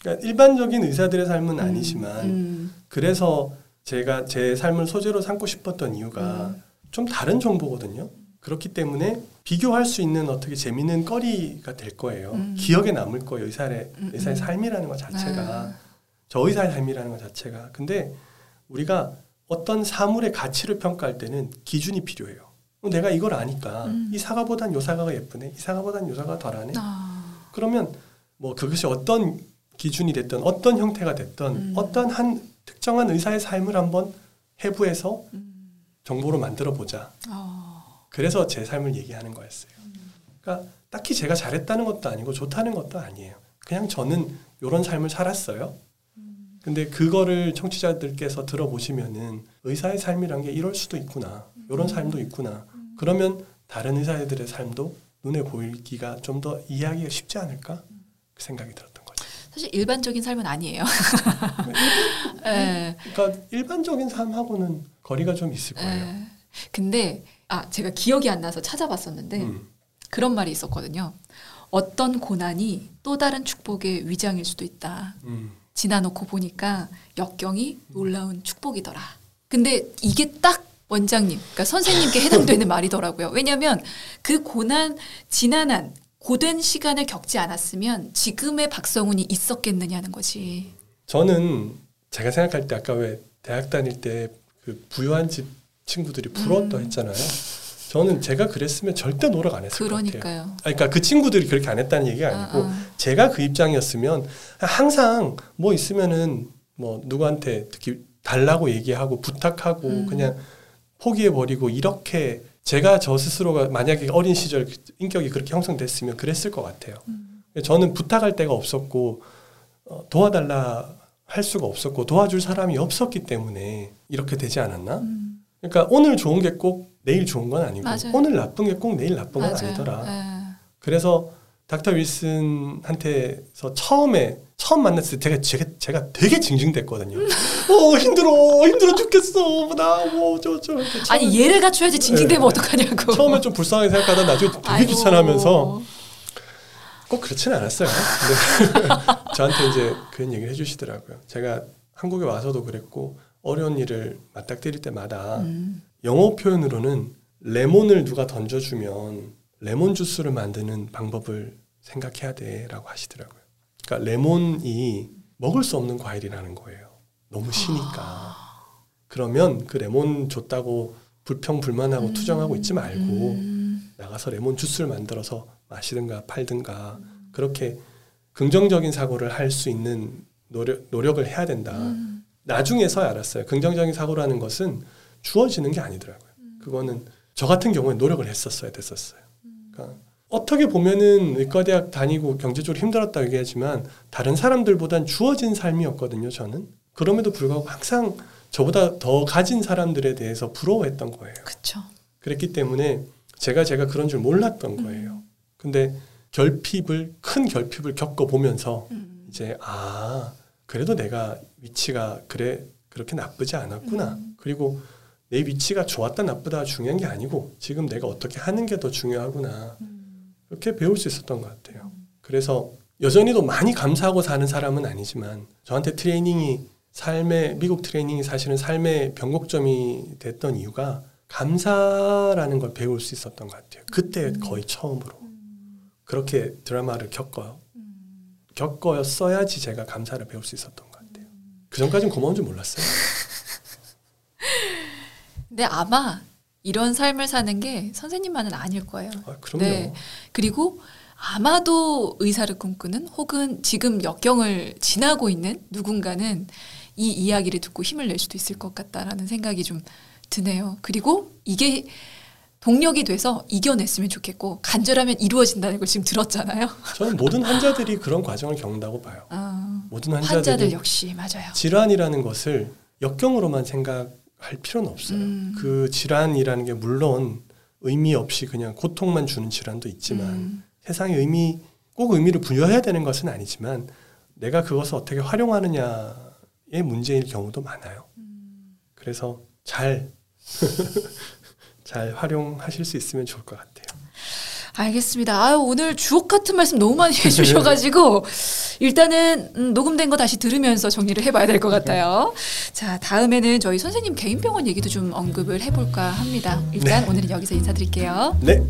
그러니까 일반적인 의사들의 삶은 아니지만 음, 그래서 제가 제 삶을 소재로 삼고 싶었던 이유가 음. 좀 다른 정보거든요. 그렇기 때문에 비교할 수 있는 어떻게 재밌는 거리가 될 거예요. 음. 기억에 남을 거예요. 의사의 음, 의사의 음. 삶이라는 것 자체가 아. 저 의사의 삶이라는 것 자체가. 근데 우리가 어떤 사물의 가치를 평가할 때는 기준이 필요해요. 어, 내가 이걸 아니까 음. 이 사과보단 요 사과가 예쁘네. 이 사과보단 요 사과가 덜하네. 아, 그러면 뭐 그것이 어떤 기준이 됐든 어떤 형태가 됐든 음. 어떤 한 특정한 의사의 삶을 한번 해부해서 음, 정보로 만들어 보자. 어, 그래서 제 삶을 얘기하는 거였어요. 그러니까 딱히 제가 잘했다는 것도 아니고 좋다는 것도 아니에요. 그냥 저는 이런 삶을 살았어요. 근데 그거를 청취자들께서 들어보시면은 의사의 삶이란 게 이럴 수도 있구나. 이런 삶도 있구나. 그러면 다른 의사들의 삶도 눈에 보이기가 좀 더 이해하기가 쉽지 않을까? 그 생각이 들었던 거죠. 사실 일반적인 삶은 아니에요. 예. 그러니까 일반적인 삶하고는 거리가 좀 있을 거예요. 예. 근데 아 제가 기억이 안 나서 찾아봤었는데 음. 그런 말이 있었거든요. 어떤 고난이 또 다른 축복의 위장일 수도 있다. 음. 지나놓고 보니까 역경이 놀라운 축복이더라. 근데 이게 딱 원장님, 그러니까 선생님께 해당되는 말이더라고요. 왜냐하면 그 고난, 지난한, 고된 시간을 겪지 않았으면 지금의 박성훈이 있었겠느냐는 거지. 저는 제가 생각할 때 아까 왜 대학 다닐 때 그 부유한 집 친구들이 부러웠다 음. 했잖아요. 저는 제가 그랬으면 절대 노력 안 했을 것 같아요. 그러니까요. 그러니까 그 친구들이 그렇게 안 했다는 얘기가 아니고 아, 아. 제가 그 입장이었으면 항상 뭐 있으면은 뭐 누구한테 특히 달라고 얘기하고 부탁하고 음. 그냥 포기해 버리고 이렇게 제가 저 스스로가 만약에 어린 시절 인격이 그렇게 형성됐으면 그랬을 것 같아요. 음. 저는 부탁할 데가 없었고 어, 도와달라 할 수가 없었고 도와줄 사람이 없었기 때문에 이렇게 되지 않았나? 음, 그러니까 오늘 좋은 게 꼭 내일 좋은 건 아니고 맞아요. 오늘 나쁜 게 꼭 내일 나쁜 건 맞아요. 아니더라. 예. 그래서 닥터 윌슨한테서 처음에 처음 만났을 때 제가 제가, 제가 되게 징징댔거든요. 어 힘들어 힘들어 죽겠어 나뭐저저 아니 얘를 갖춰야지 징징대면 네. 어떡하냐고. 처음에 좀 불쌍하게 생각하다 나중에 되게 아이고. 귀찮아하면서 꼭 그렇지는 않았어요. 근데 저한테 이제 그런 얘기를 해주시더라고요. 제가 한국에 와서도 그랬고 어려운 일을 맞닥뜨릴 때마다 음, 영어 표현으로는 레몬을 누가 던져주면 레몬 주스를 만드는 방법을 생각해야 돼라고 하시더라고요. 그러니까 레몬이 먹을 수 없는 과일이라는 거예요. 너무 시니까. 그러면 그 레몬 줬다고 불평 불만하고 음, 투정하고 있지 말고 음, 나가서 레몬 주스를 만들어서 마시든가 팔든가 그렇게 긍정적인 사고를 할 수 있는 노력, 노력을 해야 된다. 음, 나중에서야 알았어요. 긍정적인 사고라는 것은 주어지는 게 아니더라고요. 그거는 저 같은 경우에 노력을 했었어야 됐었어요. 그러니까 어떻게 보면은 의과대학 다니고 경제적으로 힘들었다 얘기하지만 다른 사람들보단 주어진 삶이었거든요. 저는 그럼에도 불구하고 항상 저보다 더 가진 사람들에 대해서 부러워했던 거예요. 그쵸. 그랬기 때문에 제가 제가 그런 줄 몰랐던 거예요. 근데 결핍을 큰 결핍을 겪어 보면서 음, 이제 아 그래도 내가 위치가 그래 그렇게 나쁘지 않았구나. 음. 그리고 내 위치가 좋았다 나쁘다 중요한 게 아니고 지금 내가 어떻게 하는 게 더 중요하구나. 음, 그렇게 배울 수 있었던 것 같아요. 그래서 여전히도 많이 감사하고 사는 사람은 아니지만 저한테 트레이닝이 삶의 미국 트레이닝이 사실은 삶의 변곡점이 됐던 이유가 감사라는 걸 배울 수 있었던 것 같아요. 그때 거의 처음으로 그렇게 드라마를 겪어 음. 겪어였어야지 제가 감사를 배울 수 있었던 것 같아요. 그 전까지는 고마운 줄 몰랐어요. 근데 아마 이런 삶을 사는 게 선생님만은 아닐 거예요. 아, 그럼요. 네. 그리고 아마도 의사를 꿈꾸는 혹은 지금 역경을 지나고 있는 누군가는 이 이야기를 듣고 힘을 낼 수도 있을 것 같다라는 생각이 좀 드네요. 그리고 이게 동력이 돼서 이겨냈으면 좋겠고 간절하면 이루어진다는 걸 지금 들었잖아요. 저는 모든 환자들이 그런 과정을 겪는다고 봐요. 아, 모든 환자들 역시 맞아요. 질환이라는 것을 역경으로만 생각할 필요는 없어요. 음. 그 질환이라는 게 물론 의미 없이 그냥 고통만 주는 질환도 있지만 음, 세상에 의미 꼭 의미를 부여해야 되는 것은 아니지만 내가 그것을 어떻게 활용하느냐의 문제일 경우도 많아요. 음. 그래서 잘, 잘 활용하실 수 있으면 좋을 것 같아요. 알겠습니다. 아유, 오늘 주옥 같은 말씀 너무 많이 해주셔가지고 일단은 음, 녹음된 거 다시 들으면서 정리를 해봐야 될 것 같아요. 자, 다음에는 저희 선생님 개인 병원 얘기도 좀 언급을 해볼까 합니다. 일단 오늘은 여기서 인사드릴게요. 네,